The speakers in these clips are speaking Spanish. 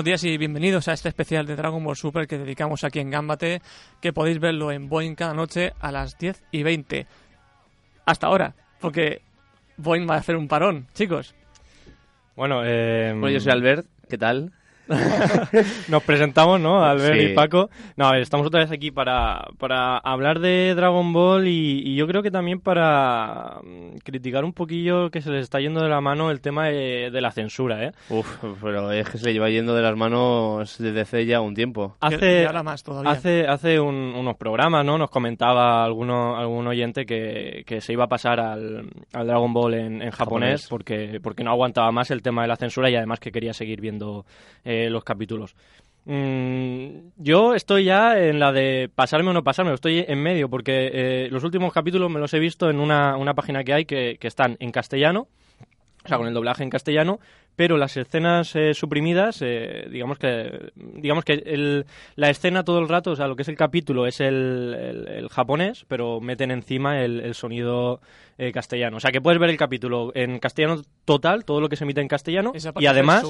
Buenos días y bienvenidos a este especial de Dragon Ball Super que dedicamos aquí en Gambate, que podéis verlo en Boeing cada noche a las 10 y 20. Hasta ahora, porque Boeing va a hacer un parón, chicos. Bueno, eh, Bueno, yo soy Albert, ¿qué tal? Nos presentamos, ¿no? Albert Sí. y Paco. No, a ver, estamos otra vez aquí para, para hablar de Dragon Ball y, y yo creo que también para mm, criticar un poquillo que se les está yendo de la mano el tema de, de la censura, ¿eh? Uf, pero es que se le lleva yendo de las manos desde hace ya un tiempo. Hace, ahora más todavía. hace, hace un- unos programas, ¿no? Nos comentaba alguno, algún oyente que, que se iba a pasar al, al Dragon Ball en, en japonés, Japonés. Porque, porque no aguantaba más el tema de la censura y además que quería seguir viendo eh, los capítulos. Mm, yo estoy ya en la de pasarme o no pasarme, estoy en medio porque eh, los últimos capítulos me los he visto en una, una página que hay que, que están en castellano, o sea, con el doblaje en castellano, pero las escenas eh, suprimidas, eh, digamos que digamos que el- la escena todo el rato, o sea, lo que es el capítulo es el, el- el japonés, pero meten encima el, sonido eh, castellano. O sea, que puedes ver el capítulo en castellano total, todo lo que se emite en castellano, Esa parte y además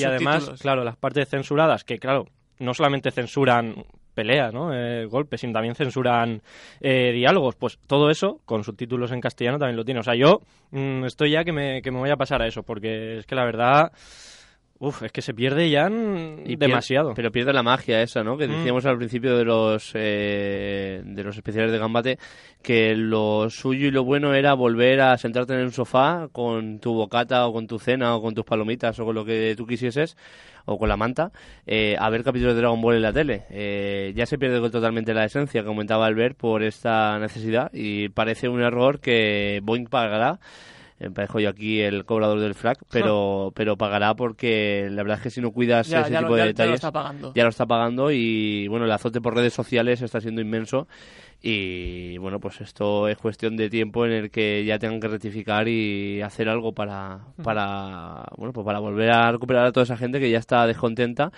y además, claro, las partes censuradas, que claro, no solamente censuran peleas, ¿no? Eh, golpes, sino también censuran eh, diálogos. Pues todo eso, con subtítulos en castellano, también lo tiene. O sea, yo mm, estoy ya que me, que me voy a pasar a eso, porque es que la verdad, uf, es que se pierde ya mm, Y demasiado. Pero pierde la magia esa, ¿no? Que Mm. decíamos al principio de los eh, de los especiales de Gambate que lo suyo y lo bueno era volver a sentarte en un sofá con tu bocata o con tu cena o con tus palomitas o con lo que tú quisieses o con la manta eh, a ver capítulos de Dragon Ball en la tele. Eh, ya se pierde totalmente la esencia, que comentaba Albert, por esta necesidad y parece un error que Boeing pagará. Parezco yo aquí el cobrador del frac, pero, pero pagará porque la verdad es que si no cuidas ya, ese ya tipo lo, de ya- ya lo detalles está pagando. ya lo está pagando y bueno el azote por redes sociales está siendo inmenso y bueno pues esto es cuestión de tiempo en el que ya tengan que rectificar y hacer algo para para bueno pues para volver a recuperar a toda esa gente que ya está descontenta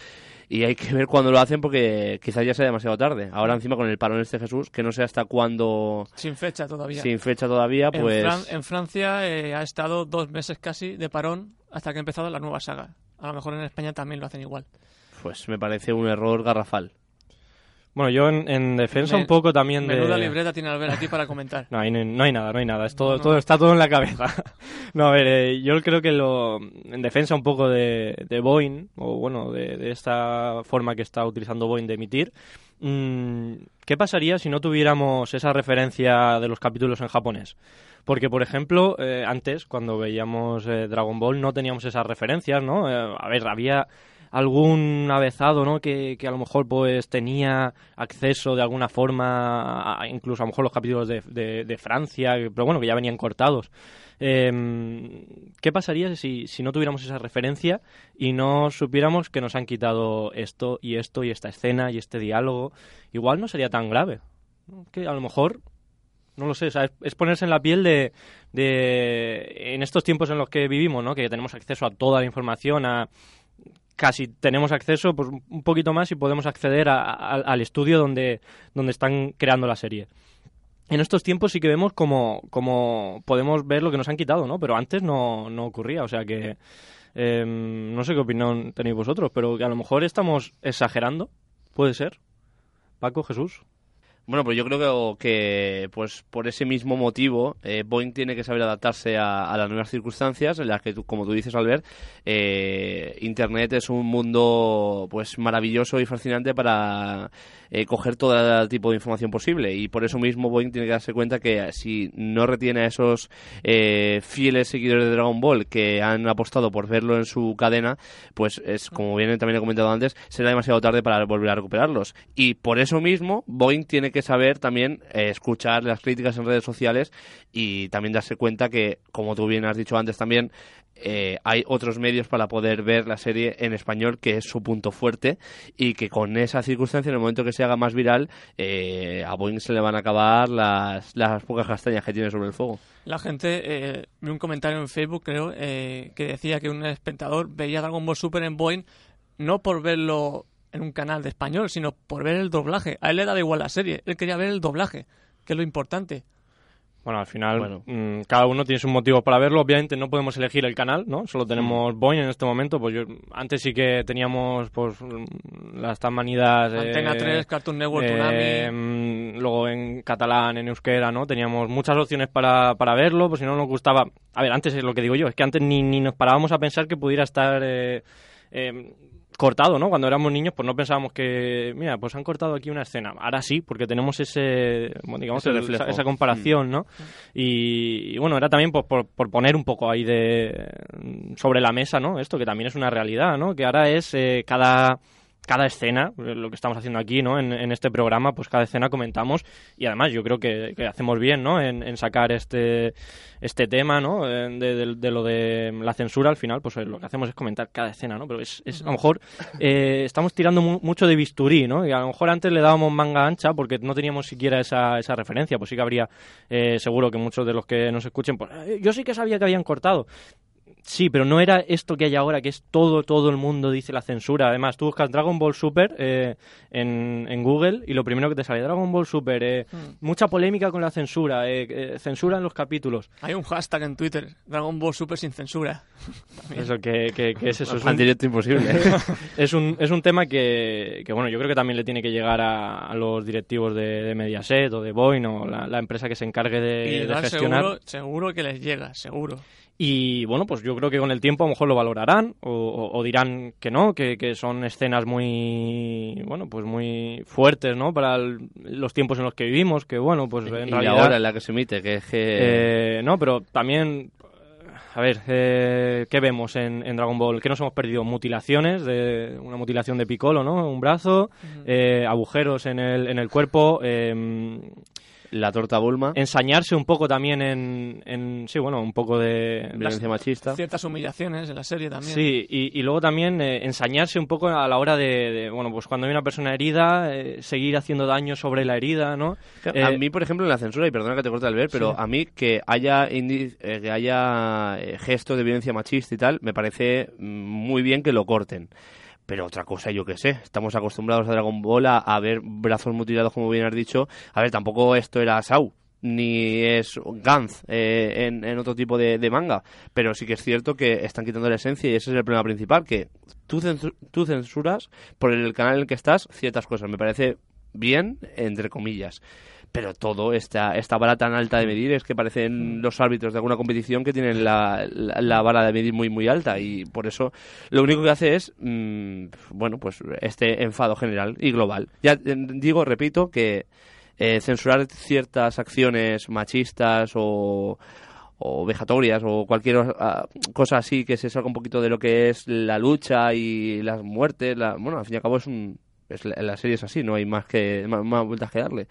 y hay que ver cuándo lo hacen porque quizás ya sea demasiado tarde ahora encima con el parón este Jesús que no sé hasta cuándo Sin fecha todavía. sin fecha todavía En, pues Fran- en Francia eh, ha estado dos meses casi de parón hasta que ha empezado la nueva saga. A lo mejor en España también lo hacen igual. pues me parece un error garrafal Bueno, yo en, en defensa Me- un poco también de... Menuda libreta tiene Albert aquí para comentar. No, hay, no hay nada, no hay nada. Es todo, No. todo está todo en la cabeza. no, a ver, eh, yo creo que lo en defensa un poco de, de Boeing, o bueno, de, de esta forma que está utilizando Boeing de emitir, mm, ¿qué pasaría si no tuviéramos esa referencia de los capítulos en japonés? Porque, por ejemplo, eh, antes, cuando veíamos eh, Dragon Ball, no teníamos esas referencias, ¿no? Eh, a ver, había algún avezado, ¿no? Que, que a lo mejor pues tenía acceso de alguna forma, incluso a lo mejor los capítulos de, de- Francia, pero bueno, que ya venían cortados. Em, ¿Qué pasaría si, si no tuviéramos esa referencia y no supiéramos que nos han quitado esto y esto y esta escena y este diálogo? Igual no sería tan grave. Que a lo mejor no lo sé, o sea, es, es ponerse en la piel de, de- en estos tiempos en los que vivimos, ¿no? Que tenemos acceso a toda la información, a casi tenemos acceso pues un poquito más y podemos acceder a- al estudio donde, donde están creando la serie. En estos tiempos sí que vemos como, como podemos ver lo que nos han quitado, ¿no? Pero antes no, no ocurría, o sea que eh, no sé qué opinión tenéis vosotros, pero a lo mejor estamos exagerando, puede ser. Paco, Jesús. Bueno, pues yo creo que, pues por ese mismo motivo eh, Boeing tiene que saber adaptarse a, las nuevas circunstancias en las que, tú- como tú dices, Albert, eh, Internet es un mundo pues maravilloso y fascinante para eh, coger todo tipo de información posible y por eso mismo Boeing tiene que darse cuenta que si no retiene a esos eh, fieles seguidores de Dragon Ball que han apostado por verlo en su cadena, pues es como bien también he comentado antes, será demasiado tarde para volver a recuperarlos. Y por eso mismo Boeing tiene que saber también eh, escuchar las críticas en redes sociales y también darse cuenta que, como tú bien has dicho antes también, eh, hay otros medios para poder ver la serie en español, que es su punto fuerte, y que con esa circunstancia, en el momento que se haga más viral, eh, a Boeing se le van a acabar las, las pocas castañas que tiene sobre el fuego. La gente, eh, vi un comentario en Facebook, creo, eh, que decía que un espectador veía Dragon Ball Super en Boeing no por verlo en un canal de español, sino por ver el doblaje. A él le daba igual la serie, él quería ver el doblaje, que es lo importante. Bueno, al final Bueno. mm, cada uno tiene sus motivos para verlo. Obviamente no podemos elegir el canal, ¿no? Solo tenemos Boeing en este momento. Pues yo antes sí que teníamos pues mm, las tan manidas eh, Antena 3, Cartoon Network, eh, Tsunami. mm, luego en catalán, en euskera, ¿no? Teníamos muchas opciones para, para verlo, pues si no nos gustaba... A ver, antes es lo que digo yo, es que antes ni, ni nos parábamos a pensar que pudiera estar... eh, eh, cortado, ¿no? Cuando éramos niños, pues no pensábamos que, mira, pues han cortado aquí una escena. Ahora sí, porque tenemos ese, bueno, digamos, Ese reflejo. esa, esa comparación, ¿no? Y, y bueno, era también pues, por, por poner un poco ahí de sobre la mesa, ¿no? Esto que también es una realidad, ¿no? Que ahora es eh, cada cada escena, eh, lo que estamos haciendo aquí, ¿no? En, este programa, pues cada escena comentamos y además yo creo que, hacemos bien, ¿no? En, en sacar este este tema, ¿no? De, de- lo de la censura al final, pues eh, lo que hacemos es comentar cada escena, ¿no? Pero es, a lo mejor eh, estamos tirando mu- mucho de bisturí, ¿no? Y a lo mejor antes le dábamos manga ancha porque no teníamos siquiera esa, esa referencia, pues sí que habría seguro que muchos de los que nos escuchen, pues "Eh, yo sí que sabía que habían cortado. Sí, pero no era esto que hay ahora, que es todo, todo el mundo dice la censura. Además, tú buscas Dragon Ball Super eh, en, en Google y lo primero que te sale, Dragon Ball Super, eh, mucha polémica con la censura, eh, eh, censura en los capítulos. Hay un hashtag en Twitter, Dragon Ball Super sin censura. Eso, que, que- que es eso. Es un, directo imposible. es un, es un tema que, que, bueno, yo creo que también le tiene que llegar a, a los directivos de, de Mediaset o de Boeing o la, la empresa que se encargue de, y de gestionar. seguro, seguro que les llega, seguro. Y bueno, pues yo creo que con el tiempo a lo mejor lo valorarán o, o- o dirán que no, que, que son escenas muy, bueno, pues muy fuertes, ¿no? Para el- los tiempos en los que vivimos, que bueno, pues en y realidad... la hora en la que se emite, que es que... Eh, no, pero también, a ver, eh, ¿qué vemos en, en Dragon Ball? ¿Qué nos hemos perdido? Mutilaciones, de, una mutilación de Piccolo, ¿no? Un brazo, eh, agujeros en el, en el cuerpo, eh, la torta Bulma, ensañarse un poco también en, en, sí, bueno, un poco de... violencia machista. Ciertas humillaciones en la serie también. Sí, y, y luego también eh, ensañarse un poco a la hora de, de, bueno, pues cuando hay una persona herida, eh, seguir haciendo daño sobre la herida, ¿no? A Eh, mí, por ejemplo, en la censura, y perdona que te corte al ver, pero Sí. a mí que haya, eh, que haya gestos de violencia machista y tal, me parece mm, muy bien que lo corten. Pero otra cosa, yo qué sé, estamos acostumbrados a Dragon Ball a, ver brazos mutilados, como bien has dicho. A ver, tampoco esto era Sau, ni es Gantz eh, en, otro tipo de, manga. Pero sí que es cierto que están quitando la esencia y ese es el problema principal, que tú censuras por el canal en el que estás ciertas cosas. Me parece bien, entre comillas. Pero todo, esta, esta vara tan alta de medir, es que parecen los árbitros de alguna competición que tienen la, la, la vara de medir muy, muy alta. Y por eso lo único que hace es, mm, bueno, pues este enfado general y global. Ya digo, repito, que eh, censurar ciertas acciones machistas o o vejatorias o cualquier ah, cosa así que se salga un poquito de lo que es la lucha y las muertes la, bueno al fin y al cabo es un es la, la serie es así no hay más que más, más vueltas que darle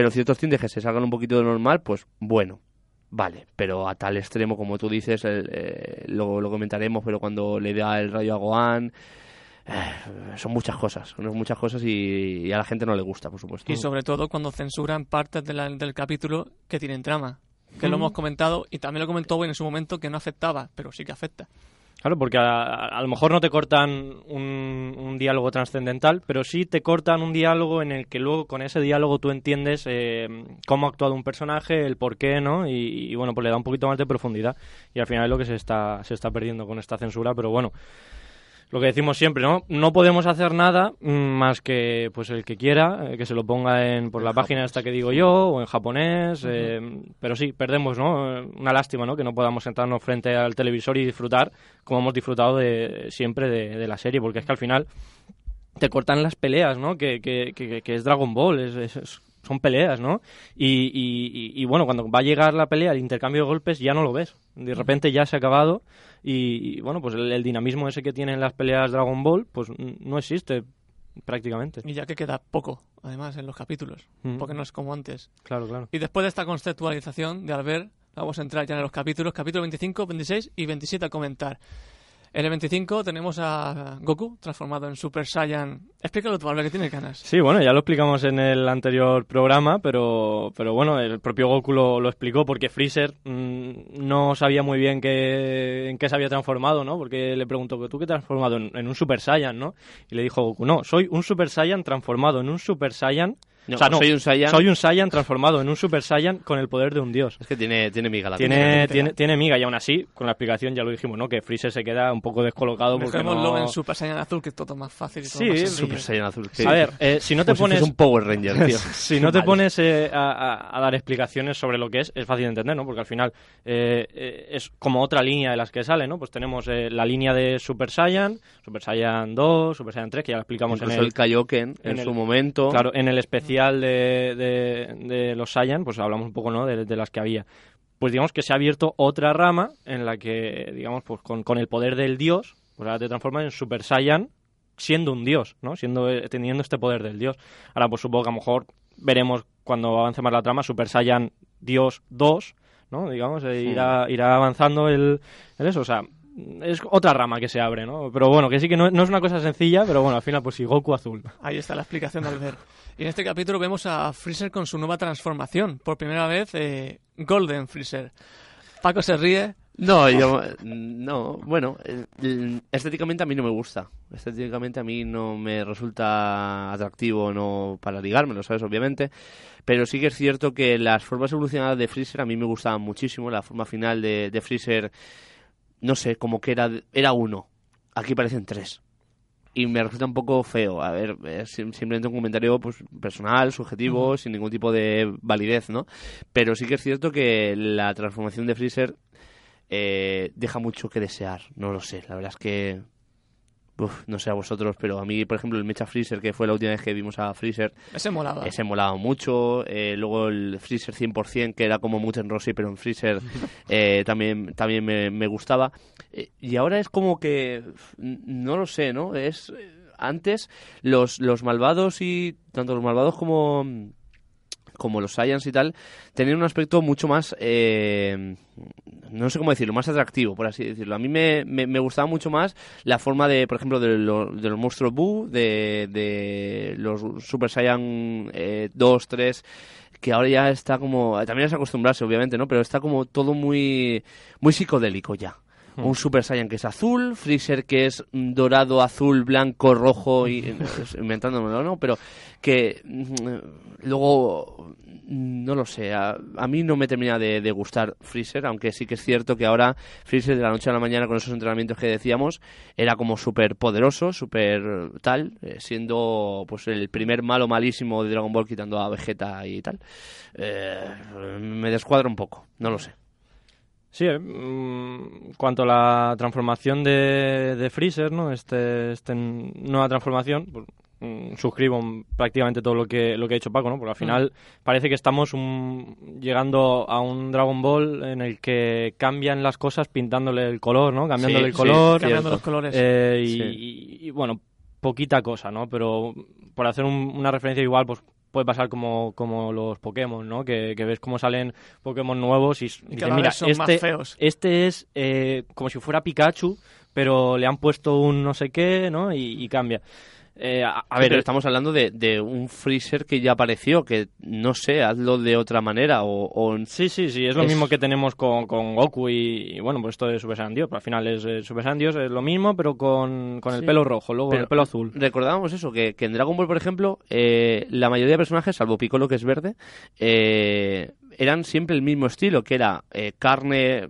pero ciertos tintes que se salgan un poquito de normal pues bueno vale pero a tal extremo como tú dices el, eh, lo, lo comentaremos pero cuando le da el rayo a Gohan eh, son muchas cosas son muchas cosas y, y a la gente no le gusta por supuesto Y sobre todo cuando censuran partes de la- del capítulo que tienen trama. Que lo hemos comentado y también lo comentó en su momento que no afectaba, pero sí que afecta. Claro, porque a, a- lo mejor no te cortan un, un diálogo trascendental, pero sí te cortan un diálogo en el que luego con ese diálogo tú entiendes eh, cómo ha actuado un personaje, el por qué, ¿no? Y, y, bueno, pues le da un poquito más de profundidad. Y al final es lo que se está, se está perdiendo con esta censura, pero bueno. Lo que decimos siempre, ¿no? No podemos hacer nada mm, más que pues el que quiera, eh, que se lo ponga en por la página japonés. esta que digo yo o en japonés, eh, pero sí, perdemos, ¿no? Una lástima, ¿no? Que no podamos sentarnos frente al televisor y disfrutar como hemos disfrutado de siempre de, de la serie, porque es que al final te cortan las peleas, ¿no? Que, que, que, que es Dragon Ball, es- es- son peleas, ¿no? Y, y- y- y, bueno, cuando va a llegar la pelea, el intercambio de golpes ya no lo ves. De repente ya se ha acabado y, y, bueno, pues el, el dinamismo ese que tienen las peleas Dragon Ball, pues no existe prácticamente. Y ya que queda poco, además, en los capítulos, Mm. porque no es como antes. Claro, claro. Y después de esta conceptualización de Albert, vamos a entrar ya en los capítulos, capítulo 25, 26 y 27 a comentar. En el 25 tenemos a Goku transformado en Super Saiyan. Explícalo tú, Albert, que tiene ganas. Sí, bueno, ya lo explicamos en el anterior programa, pero, pero bueno, el propio Goku lo, explicó porque Freezer mm, no sabía muy bien qué, en qué se había transformado, ¿no? Porque le preguntó, ¿tú qué transformado? En, en un Super Saiyan, ¿no? Y le dijo Goku, no, soy un Super Saiyan transformado en un Super Saiyan No, o sea, no, soy un Saiyan. soy un Saiyan transformado en un Super Saiyan con el poder de un dios. Es que tiene, tiene miga la Tiene, tiene, tiene miga y aún así, con la explicación ya lo dijimos, ¿no? Que Freezer se queda un poco descolocado porque no... en Super Saiyan azul, que es todo más fácil y todo Sí, más es sencillo. Super Saiyan azul. A ver, eh, si no te Como si pones... un Power Ranger, tío. si no te Vale. pones eh, a, a- a dar explicaciones sobre lo que es, es fácil de entender, ¿no? Porque al final eh, eh, es como otra línea de las que sale, ¿no? Pues tenemos eh, la línea de Super Saiyan, Super Saiyan 2, Super Saiyan 3, que ya lo explicamos Incluso en el, el Kaioken en, en el- su momento. Claro, en el especial de, de- de los Saiyan, pues hablamos un poco, ¿no? De, de las que había. Pues digamos que se ha abierto otra rama en la que, digamos, pues con, con el poder del dios, pues ahora te transformas en Super Saiyan siendo un dios, ¿no? Siendo, eh, teniendo este poder del dios. Ahora, pues supongo que a lo mejor veremos cuando avance más la trama Super Saiyan Dios 2, ¿no? Digamos, eh, irá, irá avanzando el, el eso, o sea, es otra rama que se abre, ¿no? Pero bueno, que sí que no, no es una cosa sencilla, pero bueno, al final, pues sí, Goku azul. Ahí está la explicación de Albert. Y en este capítulo vemos a Freezer con su nueva transformación. Por primera vez, eh, Golden Freezer. Paco se ríe. No, yo, no, bueno, eh, estéticamente a mí no me gusta. Estéticamente a mí no me resulta atractivo no para ligármelo, ¿sabes? Obviamente. Pero sí que es cierto que las formas evolucionadas de Freezer a mí me gustaban muchísimo. La forma final de, de Freezer, no sé, como que era, era uno. Aquí parecen tres. Y me resulta un poco feo. A ver, es simplemente un comentario pues, personal, subjetivo, sin ningún tipo de validez, ¿no? Pero sí que es cierto que la transformación de Freezer eh, deja mucho que desear. No lo sé, la verdad es que. Uf, no sé a vosotros, pero a mí, por ejemplo, el Mecha Freezer, que fue la última vez que vimos a Freezer, Ese molaba. ese molaba mucho. eh, luego el Freezer 100%, que era como mucho en Rossi, pero en Freezer eh, también, también me, me gustaba. Eh, y ahora es como que. No lo sé, ¿no? Es. Antes, los, los malvados y. Tanto los malvados como como los Saiyans y tal, tenían un aspecto mucho más, eh, no sé cómo decirlo, más atractivo, por así decirlo. A mí me, me, gustaba mucho más la forma de, por ejemplo, de, lo- de los monstruos Buu, de, de los Super Saiyan eh, 2, 3, que ahora ya está como, también es acostumbrarse, obviamente, ¿no? Pero está como todo muy, muy psicodélico ya. Un Super Saiyan que es azul, Freezer que es mm, dorado, azul, blanco, rojo, y inventándomelo, ¿no? Pero que mm, luego, mm, no lo sé, a, a mí no me termina de, de gustar Freezer, aunque sí que es cierto que ahora Freezer de la noche a la mañana con esos entrenamientos que decíamos era como súper poderoso, súper tal, eh, siendo pues el primer malo malísimo de Dragon Ball quitando a Vegeta y tal. Eh, me descuadra un poco, no lo sé. Sí, eh, mm, cuanto a la transformación de, de Freezer, ¿no? Este, este nueva transformación, pues, mm, suscribo mm, prácticamente todo lo que, lo que ha dicho Paco, ¿no? Porque al final parece que estamos un- llegando a un Dragon Ball en el que cambian las cosas pintándole el color, ¿no? Cambiándole Sí, el sí, color. Cambiando cierto. los colores. Eh, y, Sí. y- y, bueno, poquita cosa, ¿no? Pero por hacer un- una referencia igual, pues puede pasar como, como los Pokémon, ¿no? Que, que ves cómo salen Pokémon nuevos y, Y dices, mira, son más este, feos. este es eh, como si fuera Pikachu, pero le han puesto un no sé qué, ¿no? Y, y cambia. Eh, a, ver, pero estamos hablando de, de un Freezer que ya apareció, que no sé, hazlo de otra manera o... o- Sí, sí, sí, es lo Es- mismo que tenemos con, con Goku y, y, bueno, pues esto de Super Saiyan Dios, pero al final es eh, Super Saiyan Dios, es lo mismo, pero con, con el Sí. pelo rojo, luego Pero el pelo azul. Recordábamos eso, que, que en Dragon Ball, por ejemplo, eh, la mayoría de personajes, salvo Piccolo, que es verde, eh, eran siempre el mismo estilo, que era eh, carne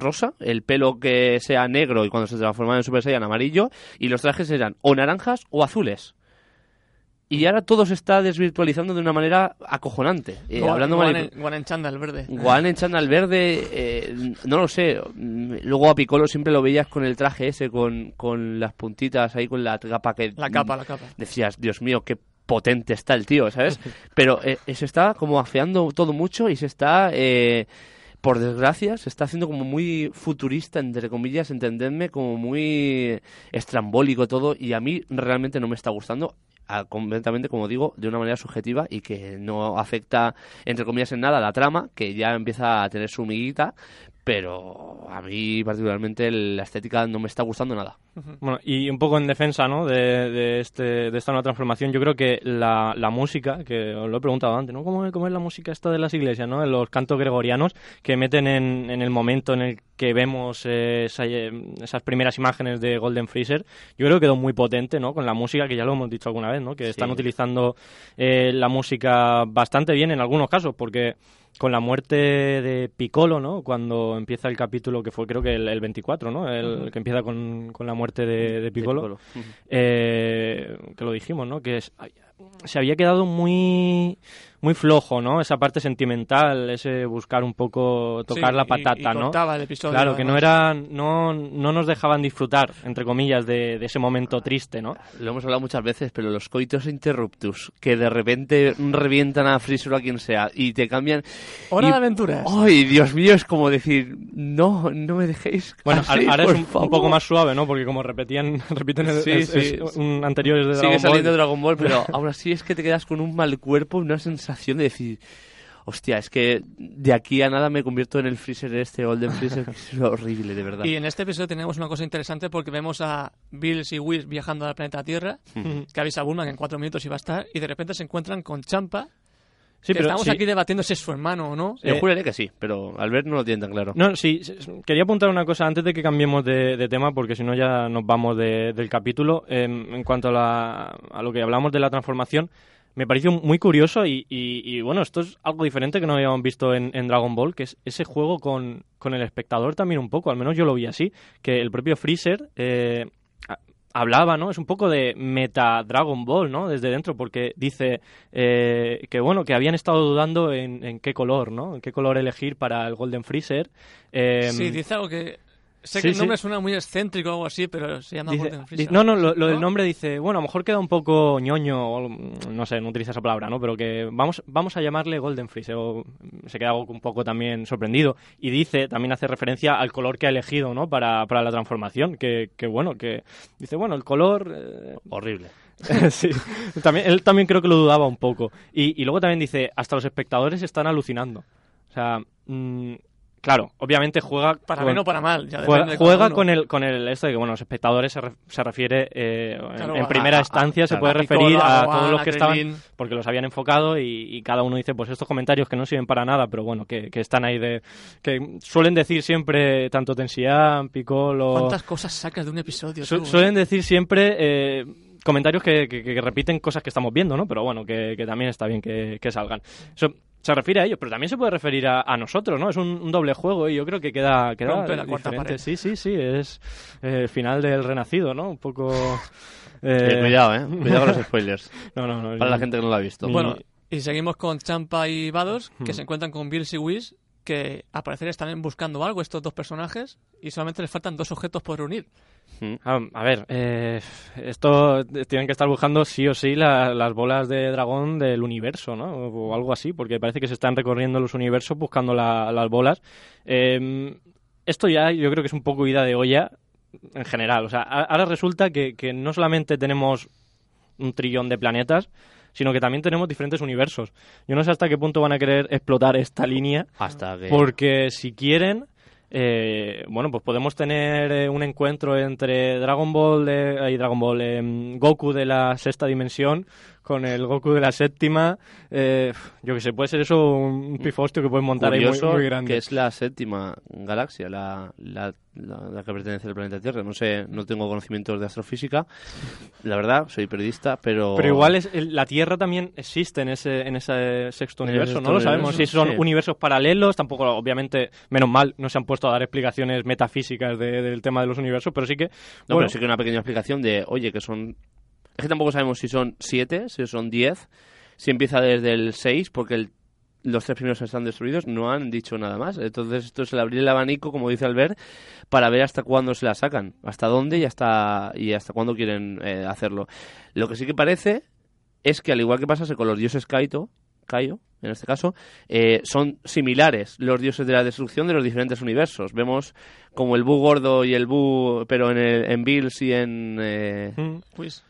rosa, el pelo que sea negro y cuando se transformaba en Super Saiyan amarillo, y los trajes eran o naranjas o azules. Y ahora todo se está desvirtualizando de una manera acojonante. Eh, Guan- hablando Guan mal- en- Guan en chándal verde. Guan en chándal verde, eh, no lo sé. Luego a Piccolo siempre lo veías con el traje ese, con, con las puntitas ahí, con la capa que... La capa, la capa. Decías, Dios mío, qué potente está el tío, ¿sabes? Pero eh, eh, se está como afeando todo mucho y se está... eh, por desgracia, se está haciendo como muy futurista, entre comillas, entendedme, como muy estrambólico todo, y a mí realmente no me está gustando, a- completamente, como digo, de una manera subjetiva y que no afecta, entre comillas, en nada la trama, que ya empieza a tener su miguita, pero a mí particularmente la estética no me está gustando nada. Bueno, y un poco en defensa ¿no? de, de, este, de esta nueva transformación, yo creo que la, la música, que os lo he preguntado antes, ¿no? ¿Cómo, ¿Cómo, es la música esta de las iglesias, ¿no? Los cantos gregorianos que meten en, en el momento en el que vemos eh, esa, esas primeras imágenes de Golden Freezer, yo creo que quedó muy potente, ¿no? Con la música, que ya lo hemos dicho alguna vez, ¿no? Que están utilizando eh, la música bastante bien en algunos casos, porque con la muerte de Piccolo, ¿no? Cuando empieza el capítulo, que fue creo que el, el 24, ¿no? El que empieza con, con la muerte de, de Piccolo. Piccolo. Eh, que lo dijimos, ¿no? Que es- se había quedado muy muy flojo, ¿no? Esa parte sentimental, ese buscar un poco tocar Sí, la y- patata, y ¿no? cortaba el episodio, Claro, que no era no no nos dejaban disfrutar entre comillas de, de ese momento triste, ¿no? Lo hemos hablado muchas veces, pero los coitos interruptus, que de repente revientan a Freezer o a quien sea y te cambian. Hora y- de aventuras. ¡Ay, Dios mío! Es como decir, no, no me dejéis. Bueno, así, ahora es un, un favor". poco más suave, ¿no? Porque como repetían repiten el, Sí, un anteriores de Sigue Dragon saliendo Ball. Dragon Ball, pero aún así es que te quedas con un mal cuerpo, una sensación de decir. Hostia, es que de aquí a nada me convierto en el Freezer este, Golden Freezer, que es horrible, de verdad. Y en este episodio tenemos una cosa interesante porque vemos a Bills y Whis viajando al planeta Tierra, que avisa a Bulma que en cuatro minutos iba a estar, y de repente se encuentran con Champa. Sí, que pero estamos sí. aquí debatiendo si es su hermano o no. Yo eh, juraré que sí, pero Albert no lo tiene tan claro. No, sí, quería apuntar una cosa antes de que cambiemos de, de tema, porque si no ya nos vamos de- del capítulo. Em, en cuanto a, la- a lo que hablamos de la transformación, me pareció muy curioso y, y- y, bueno, esto es algo diferente que no habíamos visto en, en Dragon Ball, que es ese juego con, con el espectador también un poco, al menos yo lo vi así, que el propio Freezer... eh, Hablaba, ¿no? Es un poco de meta Dragon Ball, ¿no? Desde dentro, porque dice eh, que, bueno, que habían estado dudando en, en qué color, ¿no? En qué color elegir para el Golden Freezer. Em, sí, dice algo que... Sé sí, que el sí. nombre suena muy excéntrico o algo así, pero se llama Dice- Golden Freezer. no, no, lo, lo del ¿No? nombre dice, bueno, a lo mejor queda un poco ñoño, o no sé, no utiliza esa palabra, ¿no? Pero que vamos, vamos a llamarle Golden Freezer, o se queda un poco también sorprendido. Y dice, también hace referencia al color que ha elegido, ¿no? Para, para la transformación, que, que bueno, que dice, bueno, el color... eh, Horrible. sí, también, él también creo que lo dudaba un poco. Y, y luego también dice, hasta los espectadores están alucinando. O sea, mm, claro, obviamente juega... Para bien o para mal. Ya Juega, de juega con el con el esto de que bueno los espectadores se, re- se refiere eh, en- Claro, en, a- primera a- instancia se puede referir a, todos los que estaban porque los habían enfocado y, y cada uno dice pues estos comentarios que no sirven para nada pero bueno que, que están ahí de que suelen decir siempre tanto Tensian Piccolo ¿Cuántas cosas sacas de un episodio? su- eh? suelen decir siempre eh, comentarios que, que- que repiten cosas que estamos viendo, ¿no? Pero bueno, que, que también está bien que, que salgan. Eso se refiere a ellos, pero también se puede referir a, a nosotros, ¿no? Es un, un doble juego y yo creo que queda, queda Rompe la cuarta diferente. pared. Sí, sí, sí, es eh, el final del renacido, ¿no? Un poco... Eh, eh, cuidado, ¿eh? Cuidado con los spoilers. No, no, no. Para la gente que no lo ha visto. Bueno, y seguimos con Champa y Vados, que Hmm. se encuentran con Bills y Whis, que al parecer están buscando algo estos dos personajes, y solamente les faltan dos objetos por reunir. A, a ver, eh, esto tienen que estar buscando sí o sí la- las bolas de dragón del universo, ¿no? O algo así, porque parece que se están recorriendo los universos buscando la- las bolas. Eh, esto ya yo creo que es un poco ida de olla en general. O sea, ahora resulta que, que no solamente tenemos un trillón de planetas, sino que también tenemos diferentes universos. Yo no sé hasta qué punto van a querer explotar esta línea, Hasta que... porque si quieren, eh, bueno, pues podemos tener eh, un encuentro entre Dragon Ball de, ay, Dragon Ball, em, Goku de la sexta dimensión con el Goku de la séptima. eh, yo que sé, puede ser eso un pifostio que pueden montar ahí muy, curioso muy grande. que es la séptima galaxia, la, la, la- la que pertenece al planeta Tierra. No sé, no tengo conocimientos de astrofísica. La verdad, soy periodista, pero... Pero igual es, la Tierra también existe en ese, en ese sexto En universo, sexto no lo sabemos. universo, Si son sí. universos paralelos, tampoco, obviamente, menos mal, no se han puesto a dar explicaciones metafísicas de- del tema de los universos, pero sí que... No, bueno, pero sí que una pequeña explicación de, oye, que son... Es que tampoco sabemos si son siete, si son diez, si empieza desde el seis, porque el- los tres primeros están destruidos, no han dicho nada más. Entonces esto es el abrir el abanico, como dice Albert, para ver hasta cuándo se la sacan, hasta dónde y hasta, y hasta cuándo quieren eh, hacerlo. Lo que sí que parece es que al igual que pasase con los dioses Kaito, Kaio, en este caso, eh, son similares los dioses de la destrucción de los diferentes universos. Vemos como el Bu gordo y el Bu, pero en, el, en Bills y en... eh, mm, Whis.